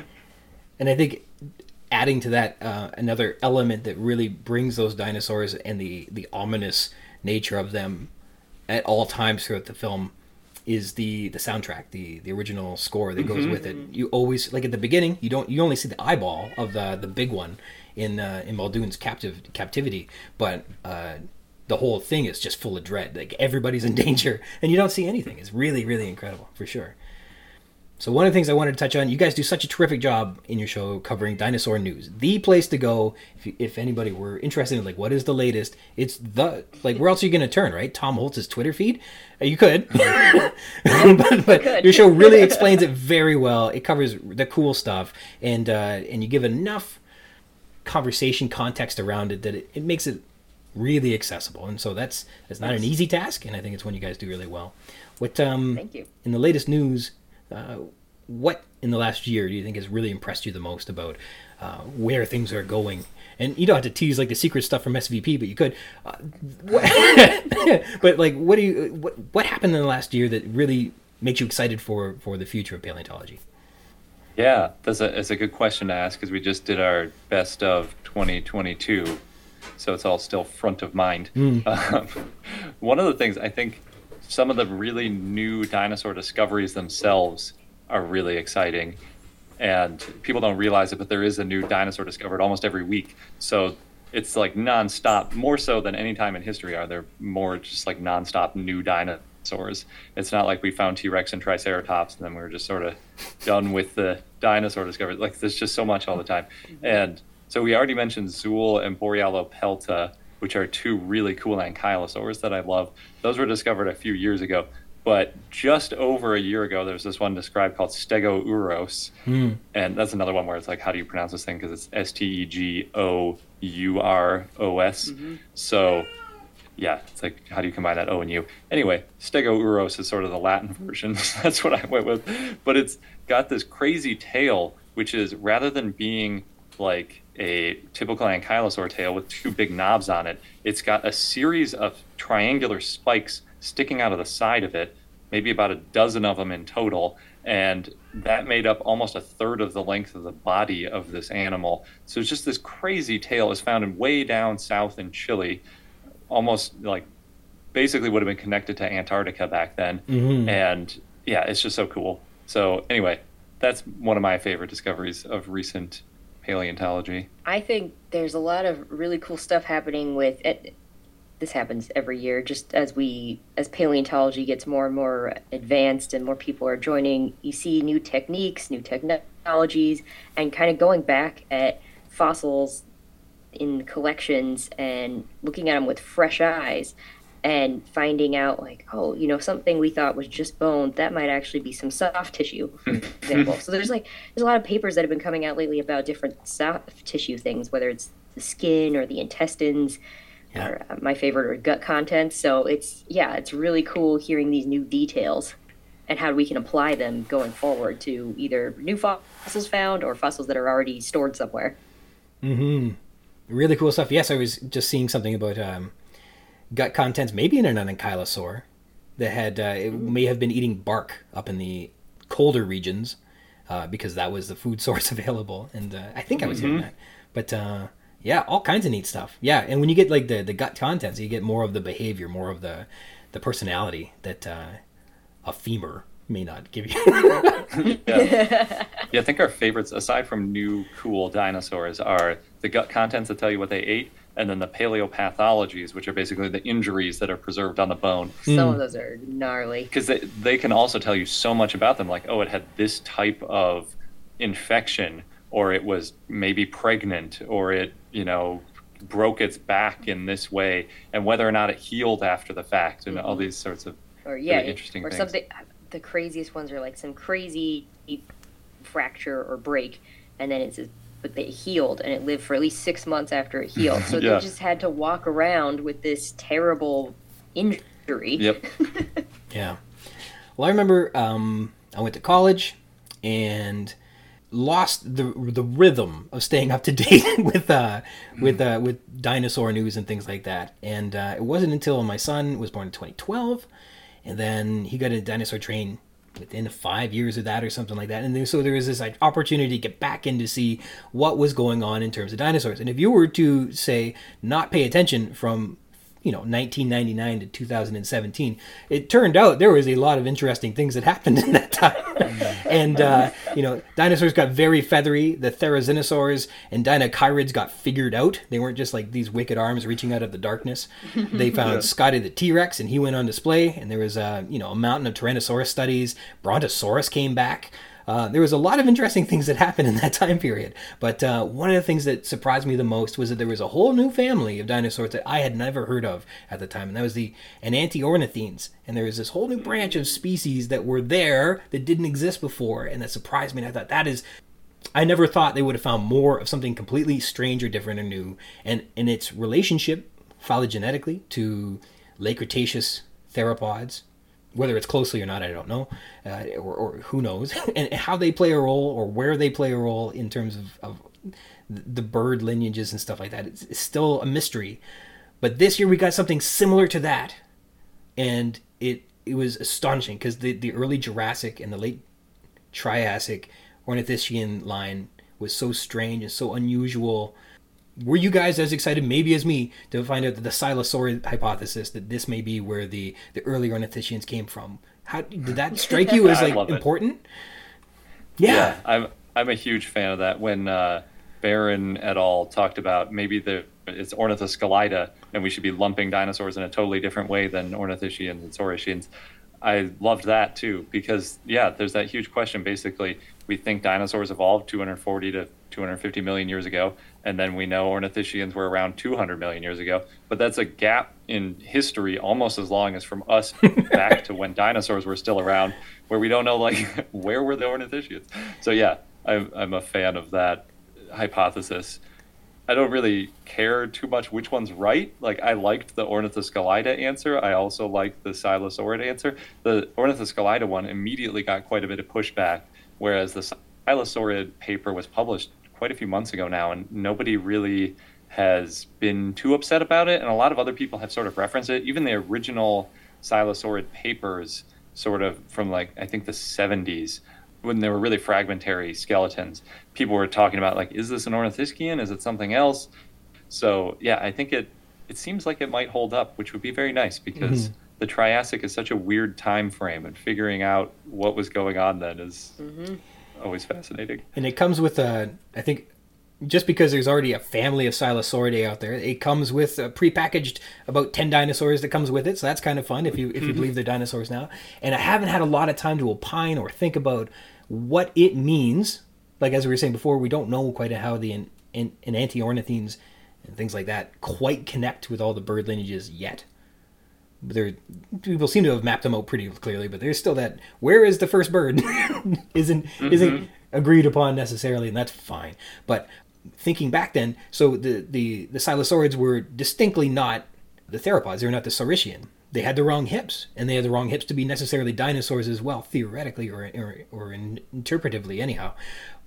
And I think adding to that, uh, another element that really brings those dinosaurs and the, the ominous nature of them at all times throughout the film is the the soundtrack, the the original score that goes mm-hmm. with it. You always like at the beginning, you don't you only see the eyeball of the the big one in uh, in Muldoon's captive captivity, but uh, the whole thing is just full of dread. Like everybody's in danger, and you don't see anything. It's really really incredible for sure. So one of the things I wanted to touch on, you guys do such a terrific job in your show covering dinosaur news. The place to go if, if anybody were interested in like what is the latest, it's the like where else are you going to turn, right? Tom Holtz's Twitter feed. Uh, you could, but, but your show really explains it very well. It covers the cool stuff, and uh, and you give enough conversation context around it that it, it makes it really accessible. And so that's that's not an easy task, and I think it's one you guys do really well. What um, Thank you. in the latest news uh, what in the last year do you think has really impressed you the most about uh, where things are going? And you don't have to tease like the secret stuff from SVP, but you could. Uh, what, but like, what do you what what happened in the last year that really makes you excited for for the future of paleontology? Yeah, that's a that's a good question to ask because we just did our best of 2022, so it's all still front of mind. Mm. Um, one of the things I think some of the really new dinosaur discoveries themselves are really exciting. And people don't realize it, but there is a new dinosaur discovered almost every week. So it's like nonstop, more so than any time in history are there more just like nonstop new dinosaurs. It's not like we found T Rex and Triceratops and then we were just sort of done with the dinosaur discovery. Like there's just so much all the time. Mm-hmm. And so we already mentioned Zuul and Borealopelta which are two really cool ankylosaurs that I love. Those were discovered a few years ago. But just over a year ago, there's this one described called Stegouros. Mm. And that's another one where it's like, how do you pronounce this thing? Because it's S T E G O U R O S. Mm-hmm. So, yeah, it's like, how do you combine that O and U? Anyway, Stegouros is sort of the Latin version. that's what I went with. But it's got this crazy tail, which is rather than being like a typical ankylosaur tail with two big knobs on it. It's got a series of triangular spikes sticking out of the side of it, maybe about a dozen of them in total, and that made up almost a third of the length of the body of this animal. So it's just this crazy tail is found in way down south in Chile, almost like basically would have been connected to Antarctica back then. Mm-hmm. And yeah, it's just so cool. So anyway, that's one of my favorite discoveries of recent paleontology? I think there's a lot of really cool stuff happening with it. This happens every year, just as we as paleontology gets more and more advanced and more people are joining. You see new techniques, new technologies, and kind of going back at fossils in collections and looking at them with fresh eyes and finding out like oh you know something we thought was just bone that might actually be some soft tissue for example. So there's like there's a lot of papers that have been coming out lately about different soft tissue things whether it's the skin or the intestines yeah. or uh, my favorite are gut contents. So it's yeah it's really cool hearing these new details and how we can apply them going forward to either new fossils found or fossils that are already stored somewhere. Mm-hmm. Really cool stuff. Yes i was just seeing something about um gut contents, maybe in an ankylosaur that had uh, it may have been eating bark up in the colder regions uh, because that was the food source available. And uh, I think I was mm-hmm. hearing that, but uh, yeah, all kinds of neat stuff. Yeah, and when you get like the the gut contents, you get more of the behavior, more of the the personality that uh, a femur may not give you. yeah. yeah, I think our favorites, aside from new cool dinosaurs, are the gut contents that tell you what they ate, and then the paleopathologies, which are basically the injuries that are preserved on the bone. Some mm. of those are gnarly. Because they, they can also tell you so much about them, like, oh, it had this type of infection, or it was maybe pregnant, or it, you know, broke its back in this way, and whether or not it healed after the fact, and mm-hmm. all these sorts of or yeah, really interesting or things. something. The craziest ones are like some crazy fracture or break, and then it's but they healed and it lived for at least six months after it healed. So yeah. they just had to walk around with this terrible injury. Yep. yeah. Well, I remember um, I went to college and lost the the rhythm of staying up to date with uh, with uh, with dinosaur news and things like that. And uh, it wasn't until my son was born in 2012, and then he got a dinosaur train within five years of that or something like that. And then, so there was this like, opportunity to get back in to see what was going on in terms of dinosaurs. And if you were to say not pay attention from you know 1999 to 2017 it turned out there was a lot of interesting things that happened in that time. And uh, you know dinosaurs got very feathery the therizinosaurs and deinocheirids got figured out. They weren't just like these wicked arms reaching out of the darkness. They found yeah. scotty the t-rex and he went on display and there was a you know a mountain of tyrannosaurus studies. Brontosaurus came back uh, there was a lot of interesting things that happened in that time period. But uh, one of the things that surprised me the most was that there was a whole new family of dinosaurs that I had never heard of at the time, and that was the Enantiornithines. And there was this whole new branch of species that were there that didn't exist before, and that surprised me. And I thought that is I never thought they would have found more of something completely strange or different or new, and in its relationship phylogenetically to late Cretaceous theropods, whether it's closely or not, I don't know, uh, or, or, who knows, and how they play a role or where they play a role in terms of, of the bird lineages and stuff like that. It's, it's, still a mystery. But this year we got something similar to that, and it it was astonishing because the the early Jurassic and the late Triassic Ornithischian line was so strange and so unusual were you guys as excited, maybe as me, to find out that the Silesaurid hypothesis that this may be where the the early ornithischians came from? How did that strike you as like important? Yeah. yeah. I'm I'm a huge fan of that. When uh, Baron et al. talked about maybe the it's Ornithoscelida and we should be lumping dinosaurs in a totally different way than ornithischians and saurischians. I loved that too because yeah, there's that huge question. Basically, we think dinosaurs evolved 240 to 250 million years ago, and then we know ornithischians were around 200 million years ago. But that's a gap in history almost as long as from us back to when dinosaurs were still around, where we don't know like where were the ornithischians. So yeah, I'm I'm a fan of that hypothesis. I don't really care too much which one's right. Like I liked the Ornithoscelida answer. I also liked the Silesaurid answer. The Ornithoscelida one immediately got quite a bit of pushback, whereas the Silesaurid paper was published quite a few months ago now, and nobody really has been too upset about it. And a lot of other people have sort of referenced it. Even the original Silesaurid papers, sort of from like I think the 70s, when they were really fragmentary skeletons, people were talking about like, is this an ornithischian? Is it something else? So yeah, I think it it seems like it might hold up, which would be very nice because. Mm-hmm. The Triassic is such a weird time frame, and figuring out what was going on then is mm-hmm always fascinating. And it comes with a, I think, just because there's already a family of Silesauridae out there, it comes with a prepackaged about ten dinosaurs that comes with it. So that's kind of fun if you if you mm-hmm. believe they're dinosaurs now. And I haven't had a lot of time to opine or think about what it means. Like as we were saying before, we don't know quite how the in, in, Enantiornithines and things like that quite connect with all the bird lineages yet. There, people seem to have mapped them out pretty clearly, but there's still that where is the first bird isn't mm-hmm. isn't agreed upon necessarily, and that's fine. But thinking back then, so the the the Silesaurids were distinctly not the theropods; they were not the Saurischian they had the wrong hips, and they had the wrong hips to be necessarily dinosaurs as well, theoretically or or, or in, interpretively, anyhow.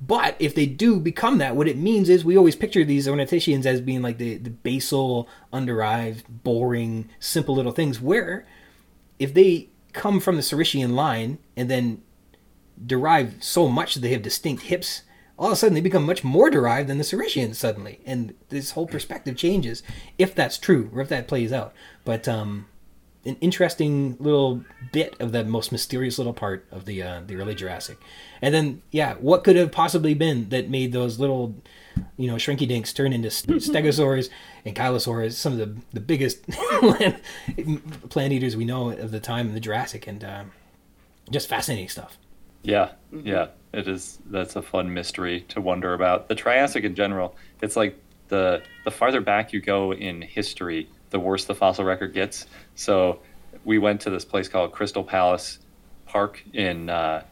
But if they do become that, what it means is we always picture these ornithischians as being like the, the basal, underived, boring, simple little things. Where if they come from the Saurischian line and then derive so much that they have distinct hips, all of a sudden they become much more derived than the Saurischians suddenly, and this whole perspective changes if that's true or if that plays out. But um, an interesting little bit of the most mysterious little part of the uh, the early Jurassic. And then, yeah, what could have possibly been that made those little, you know, shrinky dinks turn into stegosaurs and ankylosaurs, some of the the biggest plant eaters we know of the time in the Jurassic, and uh, just fascinating stuff. Yeah, mm-hmm. yeah, it is. That's a fun mystery to wonder about. The Triassic in general, it's like the the farther back you go in history, the worse the fossil record gets. So we went to this place called Crystal Palace Park in uh,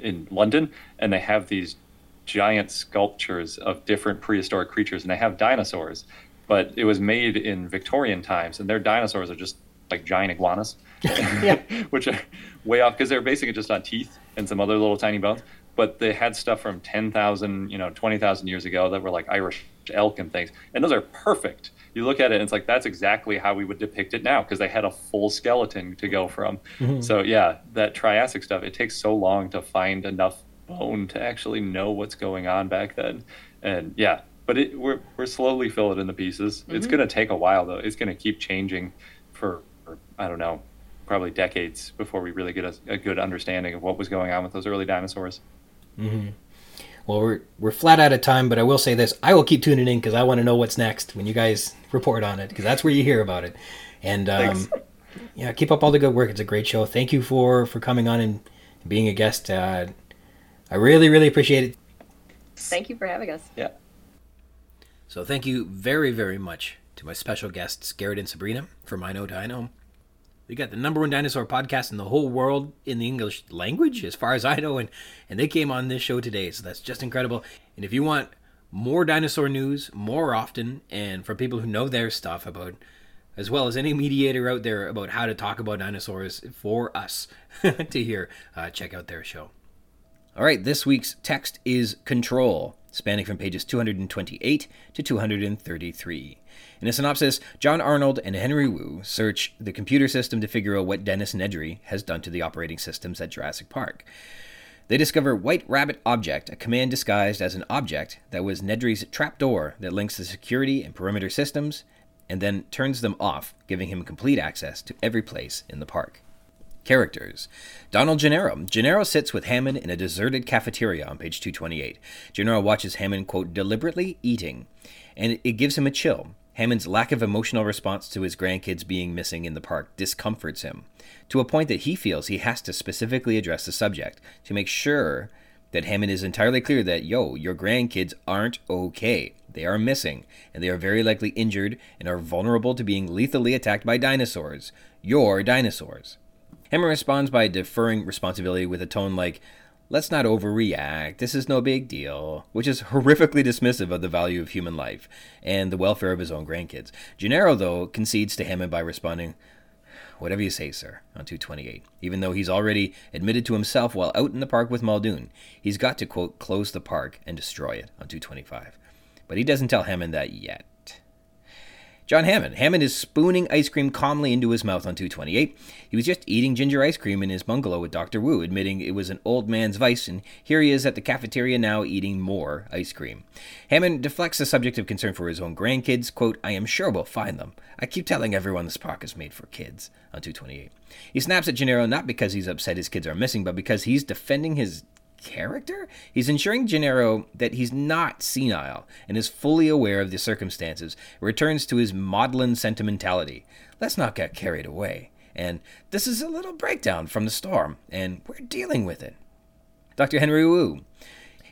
in London, and they have these giant sculptures of different prehistoric creatures, and they have dinosaurs, but it was made in Victorian times, and their dinosaurs are just like giant iguanas, which are way off because they're basically just on teeth and some other little tiny bones. But they had stuff from 10,000, you know, 20,000 years ago that were like Irish elk and things, and those are perfect you look at it and it's like that's exactly how we would depict it now because they had a full skeleton to go from. Mm-hmm. So yeah, that Triassic stuff it takes so long to find enough bone to actually know what's going on back then, and yeah, but it, we're we're slowly filling in the pieces. Mm-hmm. It's gonna take a while though. It's gonna keep changing for, for I don't know, probably decades before we really get a, a, good understanding of what was going on with those early dinosaurs. Mm-hmm. Well, we're we're flat out of time, but I will say this: I will keep tuning in because I want to know what's next when you guys report on it, because that's where you hear about it. And um, yeah, keep up all the good work. It's a great show. Thank you for for coming on and being a guest. Uh, I really really appreciate it. Thank you for having us. Yeah. So thank you very very much to my special guests Garret and Sabrina from I Know Dino. We got the number one dinosaur podcast in the whole world in the English language, as far as I know, and, and they came on this show today, so that's just incredible. And if you want more dinosaur news more often, and from people who know their stuff about, as well as any mediator out there about how to talk about dinosaurs for us to hear, uh, check out their show. All right, this week's text is control, spanning from pages 228 to 233. In a synopsis, John Arnold and Henry Wu search the computer system to figure out what Dennis Nedry has done to the operating systems at Jurassic Park. They discover White Rabbit Object, a command disguised as an object that was Nedry's trapdoor that links the security and perimeter systems and then turns them off, giving him complete access to every place in the park. Characters Donald Gennaro. Gennaro sits with Hammond in a deserted cafeteria on page 228. Gennaro watches Hammond, quote, deliberately eating, and it gives him a chill. Hammond's lack of emotional response to his grandkids being missing in the park discomforts him, to a point that he feels he has to specifically address the subject to make sure that Hammond is entirely clear that, yo, your grandkids aren't okay. They are missing, and they are very likely injured and are vulnerable to being lethally attacked by dinosaurs. Your dinosaurs. Hammond responds by deferring responsibility with a tone like, Let's not overreact. This is no big deal, which is horrifically dismissive of the value of human life and the welfare of his own grandkids. Gennaro, though, concedes to Hammond by responding, Whatever you say, sir, on 228. Even though he's already admitted to himself while out in the park with Muldoon, he's got to, quote, close the park and destroy it on 225. But he doesn't tell Hammond that yet. John Hammond. Hammond is spooning ice cream calmly into his mouth on 228. He was just eating ginger ice cream in his bungalow with Dr. Wu, admitting it was an old man's vice, and here he is at the cafeteria now eating more ice cream. Hammond deflects the subject of concern for his own grandkids. Quote, I am sure we'll find them. I keep telling everyone this park is made for kids. On 228. He snaps at Gennaro not because he's upset his kids are missing, but because he's defending his character? He's ensuring Gennaro that he's not senile and is fully aware of the circumstances, returns to his maudlin sentimentality. Let's not get carried away. And this is a little breakdown from the storm, and we're dealing with it. Dr. Henry Wu.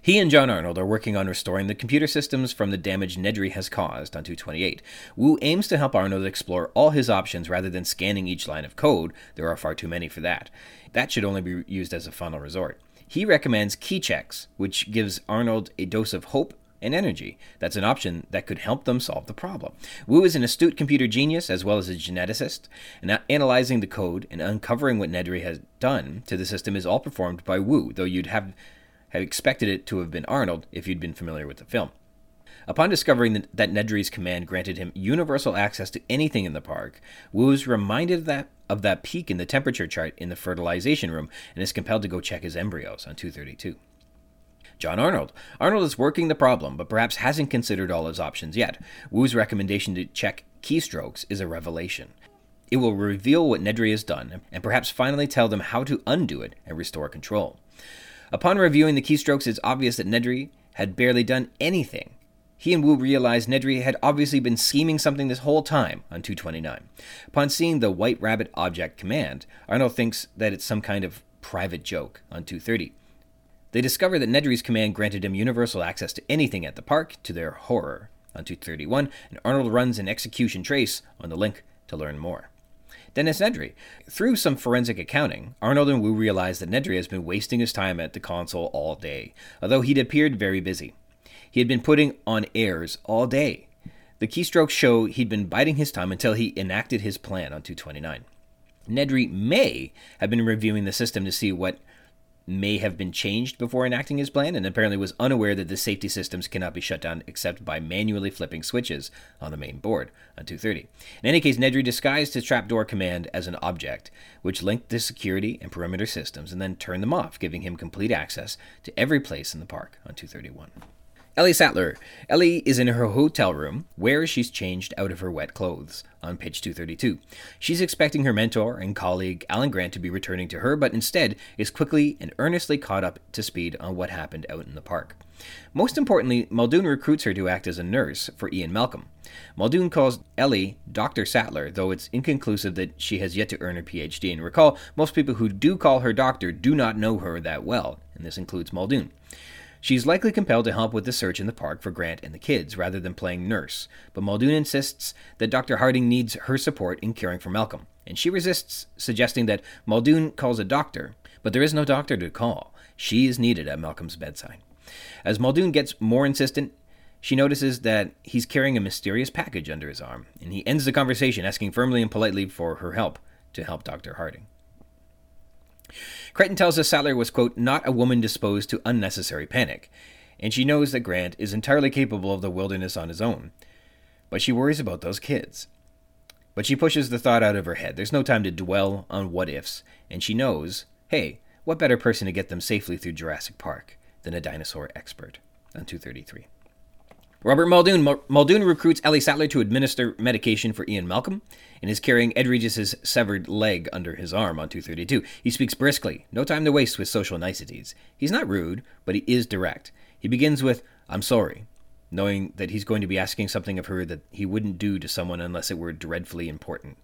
He and John Arnold are working on restoring the computer systems from the damage Nedry has caused on 228. Wu aims to help Arnold explore all his options rather than scanning each line of code. There are far too many for that. That should only be used as a final resort. He recommends key checks, which gives Arnold a dose of hope and energy. That's an option that could help them solve the problem. Wu is an astute computer genius as well as a geneticist, and analyzing the code and uncovering what Nedry has done to the system is all performed by Wu, though you'd have, have expected it to have been Arnold if you'd been familiar with the film. Upon discovering that Nedry's command granted him universal access to anything in the park, Wu is reminded of that, of that peak in the temperature chart in the fertilization room and is compelled to go check his embryos on 232. John Arnold. Arnold is working the problem, but perhaps hasn't considered all his options yet. Wu's recommendation to check keystrokes is a revelation. It will reveal what Nedry has done, and perhaps finally tell them how to undo it and restore control. Upon reviewing the keystrokes, it's obvious that Nedry had barely done anything. He and Wu realize Nedry had obviously been scheming something this whole time on 229. Upon seeing the White Rabbit object command, Arnold thinks that it's some kind of private joke on 230. They discover that Nedry's command granted him universal access to anything at the park, to their horror, on 231, and Arnold runs an execution trace on the link to learn more. Dennis Nedry. Through some forensic accounting, Arnold and Wu realize that Nedry has been wasting his time at the console all day, although he'd appeared very busy. He had been putting on airs all day. The keystrokes show he'd been biding his time until he enacted his plan on 229. Nedry may have been reviewing the system to see what may have been changed before enacting his plan, and apparently was unaware that the safety systems cannot be shut down except by manually flipping switches on the main board on 230. In any case, Nedry disguised his trapdoor command as an object, which linked the security and perimeter systems and then turned them off, giving him complete access to every place in the park on 231. Ellie Sattler. Ellie is in her hotel room where she's changed out of her wet clothes on page 232. She's expecting her mentor and colleague Alan Grant to be returning to her, but instead is quickly and earnestly caught up to speed on what happened out in the park. Most importantly, Muldoon recruits her to act as a nurse for Ian Malcolm. Muldoon calls Ellie Dr. Sattler, though it's inconclusive that she has yet to earn her PhD. And recall, most people who do call her doctor do not know her that well, and this includes Muldoon. She's likely compelled to help with the search in the park for Grant and the kids, rather than playing nurse, but Muldoon insists that Dr. Harding needs her support in caring for Malcolm, and she resists, suggesting that Muldoon calls a doctor, but there is no doctor to call. She is needed at Malcolm's bedside. As Muldoon gets more insistent, she notices that he's carrying a mysterious package under his arm, and he ends the conversation asking firmly and politely for her help to help Dr. Harding. Crichton tells us Sattler was, quote, not a woman disposed to unnecessary panic, and she knows that Grant is entirely capable of the wilderness on his own. But she worries about those kids. But she pushes the thought out of her head. There's no time to dwell on what ifs, and she knows hey, what better person to get them safely through Jurassic Park than a dinosaur expert on 233? Robert Muldoon. Muldoon recruits Ellie Sattler to administer medication for Ian Malcolm and is carrying Ed Regis's severed leg under his arm on 232. He speaks briskly, no time to waste with social niceties. He's not rude, but he is direct. He begins with, I'm sorry, knowing that he's going to be asking something of her that he wouldn't do to someone unless it were dreadfully important.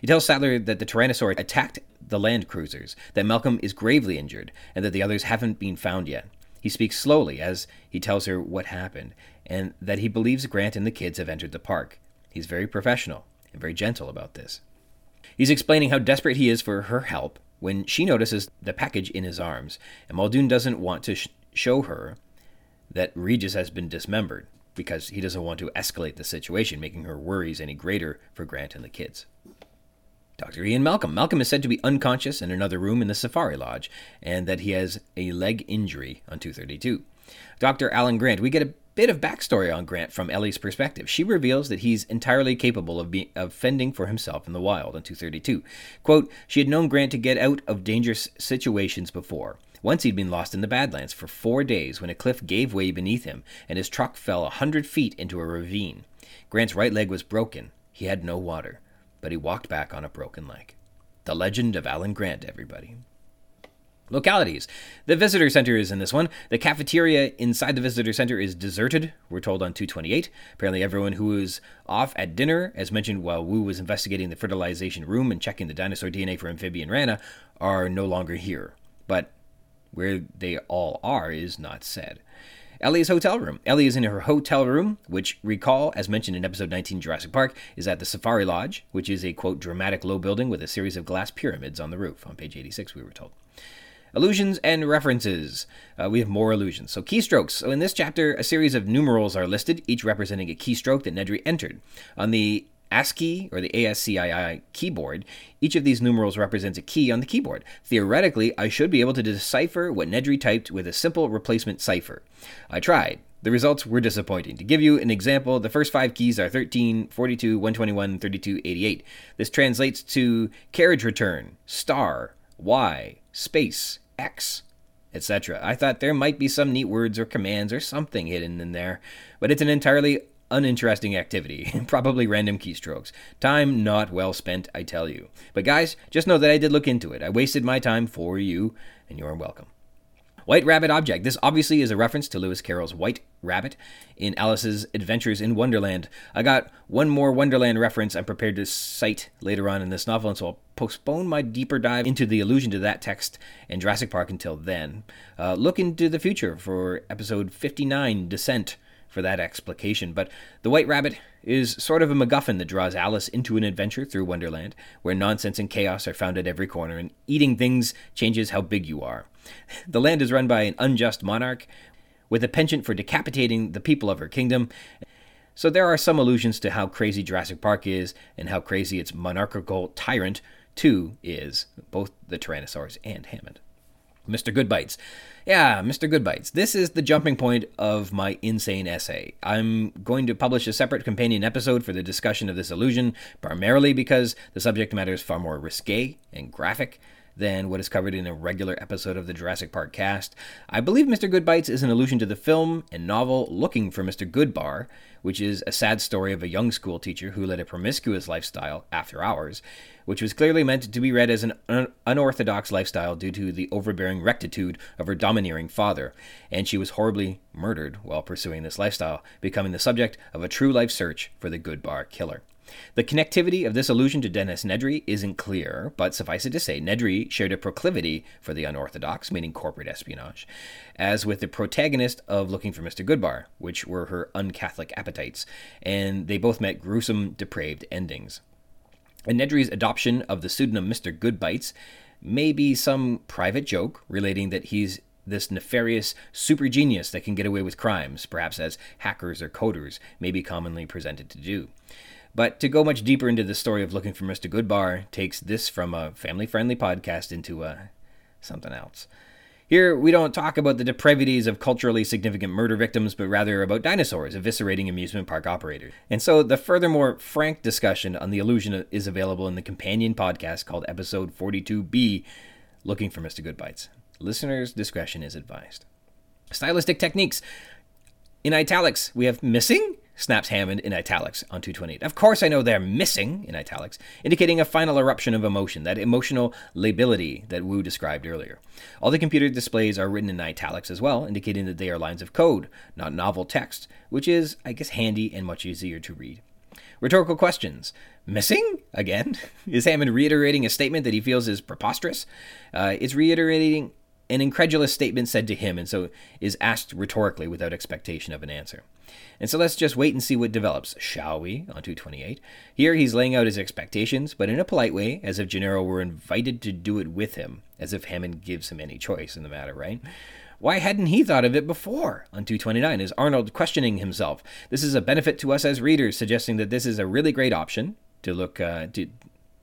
He tells Sattler that the Tyrannosaur attacked the land cruisers, that Malcolm is gravely injured, and that the others haven't been found yet. He speaks slowly as he tells her what happened, and that he believes Grant and the kids have entered the park. He's very professional and very gentle about this. He's explaining how desperate he is for her help when she notices the package in his arms, and Muldoon doesn't want to sh- show her that Regis has been dismembered because he doesn't want to escalate the situation, making her worries any greater for Grant and the kids. Dr. Ian Malcolm. Malcolm is said to be unconscious in another room in the Safari Lodge, and that he has a leg injury on 232. Dr. Alan Grant. We get a bit of backstory on Grant from Ellie's perspective. She reveals that he's entirely capable of, be- of fending for himself in the wild on 232. Quote, she had known Grant to get out of dangerous situations before. Once he'd been lost in the Badlands for four days when a cliff gave way beneath him and his truck fell a hundred feet into a ravine. Grant's right leg was broken. He had no water but he walked back on a broken leg. The legend of Alan Grant, everybody. Localities. The visitor center is in this one. The cafeteria inside the visitor center is deserted, we're told on 228. Apparently, everyone who was off at dinner, as mentioned while Wu was investigating the fertilization room and checking the dinosaur DNA for amphibian rana, are no longer here. But Where they all are is not said. Ellie's hotel room. Ellie is in her hotel room, which, recall, as mentioned in episode 19 Jurassic Park, is at the Safari Lodge, which is a, quote, dramatic low building with a series of glass pyramids on the roof. On page 86, we were told. Illusions and references. Uh, we have more illusions. So, keystrokes. So, in this chapter, a series of numerals are listed, each representing a keystroke that Nedry entered. On the ASCII or the ASCII keyboard, each of these numerals represents a key on the keyboard. Theoretically, I should be able to decipher what Nedry typed with a simple replacement cipher. I tried. The results were disappointing. To give you an example, the first five keys are 13, 42, 121, 32, 88. This translates to carriage return, star, Y, space, X, etc. I thought there might be some neat words or commands or something hidden in there, but it's an entirely uninteresting activity, probably random keystrokes. Time not well spent, I tell you. But guys, just know that I did look into it. I wasted my time for you, and you're welcome. White Rabbit Object. This obviously is a reference to Lewis Carroll's White Rabbit in Alice's Adventures in Wonderland. I got one more Wonderland reference I'm prepared to cite later on in this novel, and so I'll postpone my deeper dive into the allusion to that text in Jurassic Park until then. Uh, look into the future for episode 59, Descent, for that explication. But the White Rabbit is sort of a MacGuffin that draws Alice into an adventure through Wonderland, where nonsense and chaos are found at every corner, and eating things changes how big you are. The land is run by an unjust monarch with a penchant for decapitating the people of her kingdom. So there are some allusions to how crazy Jurassic Park is and how crazy its monarchical tyrant, too, is, both the Tyrannosaurus and Hammond. Mr. Goodbites. Yeah, Mr. Goodbites. This is the jumping point of my insane essay. I'm going to publish a separate companion episode for the discussion of this illusion, primarily because the subject matter is far more risque and graphic than what is covered in a regular episode of the Jurassic Park cast. I believe Mr. Goodbites is an allusion to the film and novel Looking for Mr. Goodbar, which is a sad story of a young school teacher who led a promiscuous lifestyle after hours, which was clearly meant to be read as an un- unorthodox lifestyle due to the overbearing rectitude of her domineering father, and she was horribly murdered while pursuing this lifestyle, becoming the subject of a true life search for the Goodbar killer. The connectivity of this allusion to Dennis Nedry isn't clear, but suffice it to say, Nedry shared a proclivity for the unorthodox, meaning corporate espionage, as with the protagonist of Looking for Mr. Goodbar, which were her uncatholic appetites, and they both met gruesome, depraved endings. And Nedry's adoption of the pseudonym Mr. Goodbites may be some private joke relating that he's this nefarious super genius that can get away with crimes, perhaps as hackers or coders may be commonly presented to do. But to go much deeper into the story of looking for Mr. Goodbar takes this from a family friendly podcast into uh, something else. Here, we don't talk about the depravities of culturally significant murder victims, but rather about dinosaurs eviscerating amusement park operators. And so, the furthermore frank discussion on the illusion is available in the companion podcast called Episode 42B Looking for Mr. Goodbites. Listeners' discretion is advised. Stylistic techniques. In italics, we have missing, snaps Hammond in italics on 228. Of course, I know they're missing in italics, indicating a final eruption of emotion, that emotional lability that Wu described earlier. All the computer displays are written in italics as well, indicating that they are lines of code, not novel text, which is, I guess, handy and much easier to read. Rhetorical questions. Missing? Again? Is Hammond reiterating a statement that he feels is preposterous? Uh, it's reiterating an incredulous statement said to him, and so is asked rhetorically without expectation of an answer. And so let's just wait and see what develops, shall we? On 228. Here he's laying out his expectations, but in a polite way, as if Gennaro were invited to do it with him, as if Hammond gives him any choice in the matter, right? Why hadn't he thought of it before? On 229 is Arnold questioning himself. This is a benefit to us as readers, suggesting that this is a really great option to look uh, to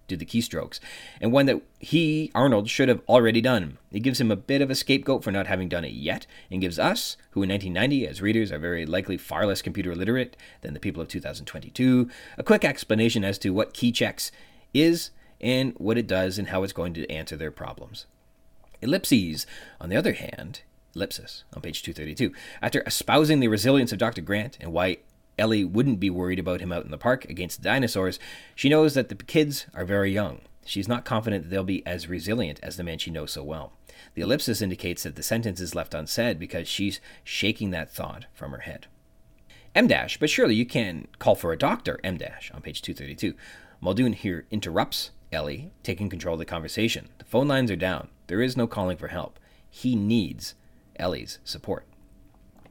do the keystrokes, and one that he, Arnold, should have already done. It gives him a bit of a scapegoat for not having done it yet, and gives us, who in 1990 as readers are very likely far less computer literate than the people of 2022, a quick explanation as to what key checks is and what it does and how it's going to answer their problems. Ellipses, on the other hand, ellipsis on page 232, after espousing the resilience of Dr. Grant and why Ellie wouldn't be worried about him out in the park against the dinosaurs. She knows that the kids are very young. She's not confident that they'll be as resilient as the man she knows so well. The ellipsis indicates that the sentence is left unsaid because she's shaking that thought from her head. M dash, but surely you can call for a doctor, M dash, on page 232. Muldoon here interrupts Ellie, taking control of the conversation. The phone lines are down. There is no calling for help. He needs Ellie's support.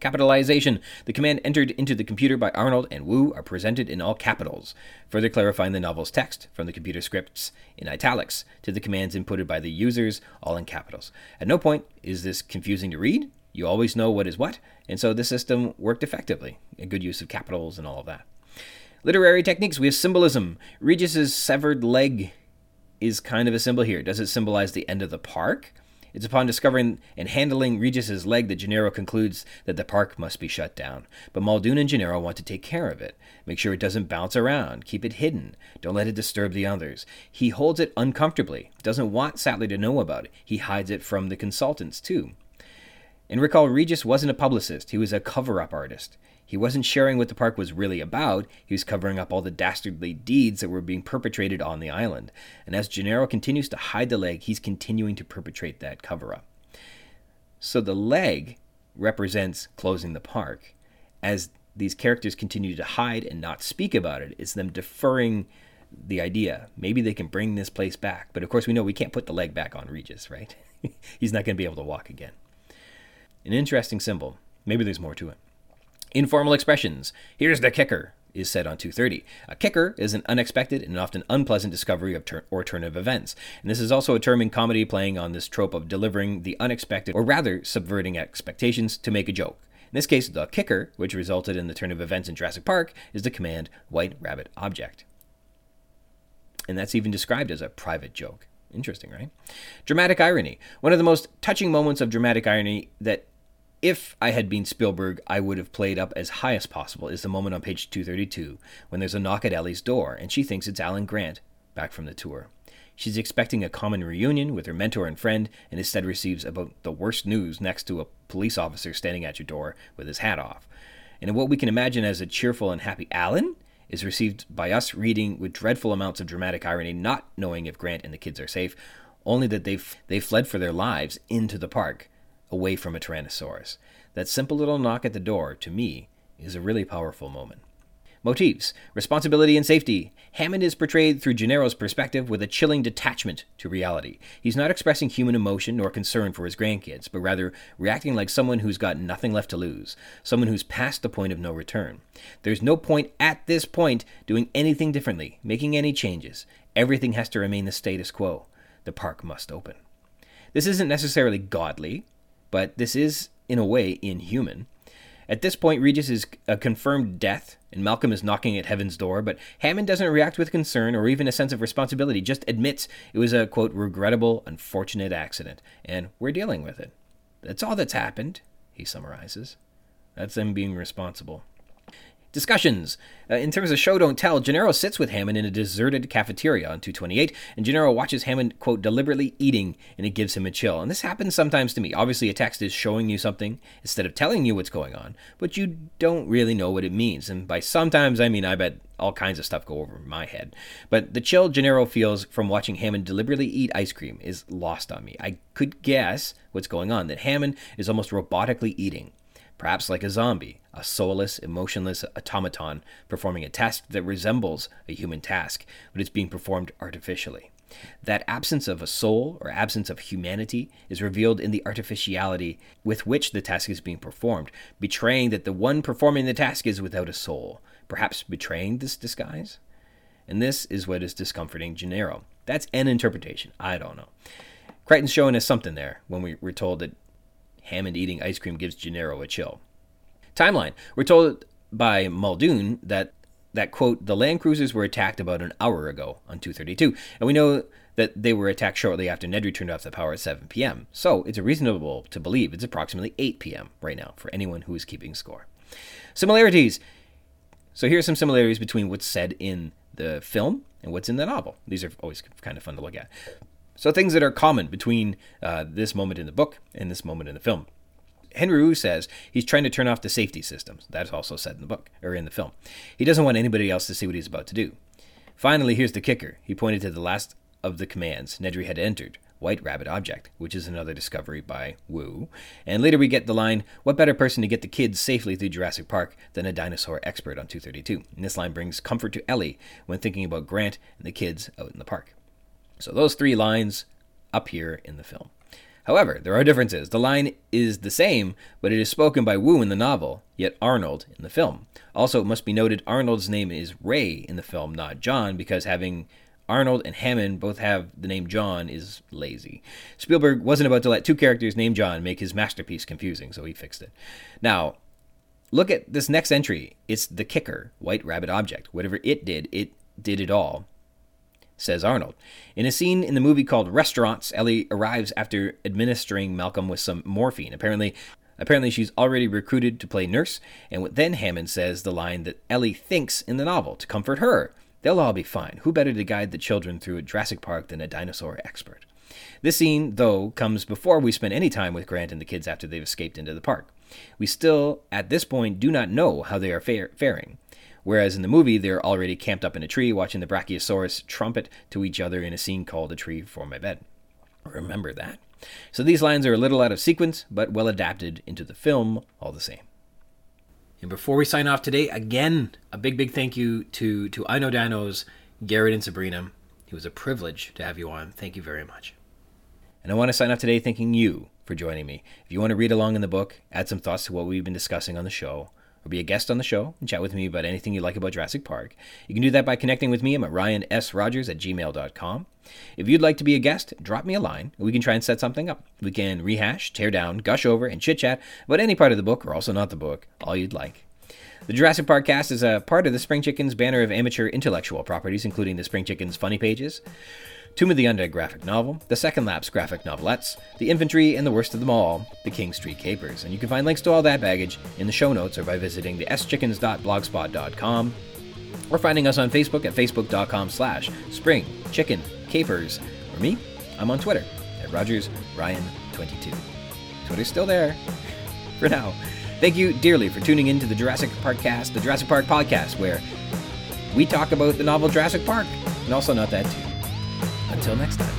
Capitalization. The command entered into the computer by Arnold and Wu are presented in all capitals, further clarifying the novel's text from the computer scripts in italics to the commands inputted by the users, all in capitals. At no point is this confusing to read. You always know what is what, and so the system worked effectively. A good use of capitals and all of that. Literary techniques. We have symbolism. Regis's severed leg is kind of a symbol here. Does it symbolize the end of the park? It's upon discovering and handling Regis's leg that Gennaro concludes that the park must be shut down. But Muldoon and Gennaro want to take care of it. Make sure it doesn't bounce around. Keep it hidden. Don't let it disturb the others. He holds it uncomfortably. Doesn't want Sattler to know about it. He hides it from the consultants, too. And recall, Regis wasn't a publicist. He was a cover up artist. He wasn't sharing what the park was really about, he was covering up all the dastardly deeds that were being perpetrated on the island. And as Gennaro continues to hide the leg, he's continuing to perpetrate that cover up. So the leg represents closing the park. As these characters continue to hide and not speak about it, it's them deferring the idea. Maybe they can bring this place back. But of course, we know we can't put the leg back on Regis, right? He's not going to be able to walk again. An interesting symbol. Maybe there's more to it. Informal expressions. Here's the kicker is said on 230. A kicker is an unexpected and often unpleasant discovery of tur- or turn of events. And this is also a term in comedy playing on this trope of delivering the unexpected, or rather subverting expectations to make a joke. In this case, the kicker, which resulted in the turn of events in Jurassic Park, is the command White Rabbit Object. And that's even described as a private joke. Interesting, right? Dramatic irony. One of the most touching moments of dramatic irony that if I had been Spielberg, I would have played up as high as possible is the moment on page 232 when there's a knock at Ellie's door and she thinks it's Alan Grant back from the tour. She's expecting a common reunion with her mentor and friend and instead receives about the worst news next to a police officer standing at your door with his hat off. And what we can imagine as a cheerful and happy Alan is received by us reading with dreadful amounts of dramatic irony, not knowing if Grant and the kids are safe, only that they've, they fled for their lives into the park away from a Tyrannosaurus. That simple little knock at the door, to me, is a really powerful moment. Motifs responsibility and safety. Hammond is portrayed through Gennaro's perspective with a chilling detachment to reality. He's not expressing human emotion nor concern for his grandkids, but rather reacting like someone who's got nothing left to lose, someone who's past the point of no return. There's no point at this point doing anything differently, making any changes. Everything has to remain the status quo. The park must open. This isn't necessarily godly, but this is, in a way, inhuman. At this point, Regis is a confirmed death, and Malcolm is knocking at heaven's door, but Hammond doesn't react with concern or even a sense of responsibility, just admits it was a, quote, regrettable, unfortunate accident, and we're dealing with it. That's all that's happened, he summarizes. That's them being responsible. Discussions. Uh, in terms of show don't tell, Gennaro sits with Hammond in a deserted cafeteria on 228, and Gennaro watches Hammond, quote, deliberately eating, and it gives him a chill. And this happens sometimes to me. Obviously, a text is showing you something instead of telling you what's going on, but you don't really know what it means. And by sometimes, I mean, I bet all kinds of stuff go over my head. But the chill Gennaro feels from watching Hammond deliberately eat ice cream is lost on me. I could guess what's going on, that Hammond is almost robotically eating perhaps like a zombie, a soulless, emotionless automaton performing a task that resembles a human task, but is being performed artificially. That absence of a soul or absence of humanity is revealed in the artificiality with which the task is being performed, betraying that the one performing the task is without a soul, perhaps betraying this disguise? And this is what is discomforting Gennaro. That's an interpretation. I don't know. Crichton's showing us something there when we were told that Hammond eating ice cream gives Gennaro a chill. Timeline. We're told by Muldoon that that quote the land cruisers were attacked about an hour ago on 232 and we know that they were attacked shortly after nedry turned off the power at 7 p.m so it's reasonable to believe it's approximately 8 p.m right now for anyone who is keeping score. Similarities. So here are some similarities between what's said in the film and what's in the novel. These are always kind of fun to look at. So things that are common between uh, this moment in the book and this moment in the film. Henry Wu says he's trying to turn off the safety systems. That's also said in the book or in the film. He doesn't want anybody else to see what he's about to do. Finally, here's the kicker. He pointed to the last of the commands Nedry had entered, White Rabbit Object, which is another discovery by Wu. And later we get the line, What better person to get the kids safely through Jurassic Park than a dinosaur expert on 232? And this line brings comfort to Ellie when thinking about Grant and the kids out in the park. So those three lines up here in the film. However, there are differences. The line is the same, but it is spoken by Wu in the novel, yet Arnold in the film. Also, it must be noted Arnold's name is Ray in the film, not John, because having Arnold and Hammond both have the name John is lazy. Spielberg wasn't about to let two characters named John make his masterpiece confusing, so he fixed it. Now, look at this next entry. It's the kicker, White Rabbit Object. Whatever it did, it did it all says Arnold. In a scene in the movie called Restaurants, Ellie arrives after administering Malcolm with some morphine. Apparently, apparently she's already recruited to play nurse, and then Hammond says the line that Ellie thinks in the novel to comfort her. They'll all be fine. Who better to guide the children through a Jurassic Park than a dinosaur expert? This scene, though, comes before we spend any time with Grant and the kids after they've escaped into the park. We still, at this point, do not know how they are faring. Whereas in the movie, they're already camped up in a tree watching the Brachiosaurus trumpet to each other in a scene called A Tree for My Bed. Remember that. So these lines are a little out of sequence, but well adapted into the film all the same. And before we sign off today, again, a big, big thank you to, to I Know Dinos, Garret and Sabrina. It was a privilege to have you on. Thank you very much. And I want to sign off today thanking you for joining me. If you want to read along in the book, add some thoughts to what we've been discussing on the show, or be a guest on the show and chat with me about anything you like about Jurassic Park, you can do that by connecting with me. I'm at ryansrogers at gmail.com. If you'd like to be a guest, drop me a line. We can try and set something up. We can rehash, tear down, gush over, and chit chat about any part of the book, or also not the book, all you'd like. The Jurassic Park cast is a part of the Spring Chickens banner of amateur intellectual properties, including the Spring Chickens Funny Pages, Tomb of the Undead graphic novel, the Second Lapse graphic novelettes, the Infantry, and the worst of them all, the King Street Capers. And you can find links to all that baggage in the show notes or by visiting the schickens.blogspot.com or finding us on Facebook at facebook.com slash spring chicken capers. Or me, I'm on Twitter at Rogers Ryan22. Twitter's still there for now. Thank you dearly for tuning in to the Jurassic Park cast, the Jurassic Park podcast, where we talk about the novel Jurassic Park, and also not that too. Until next time.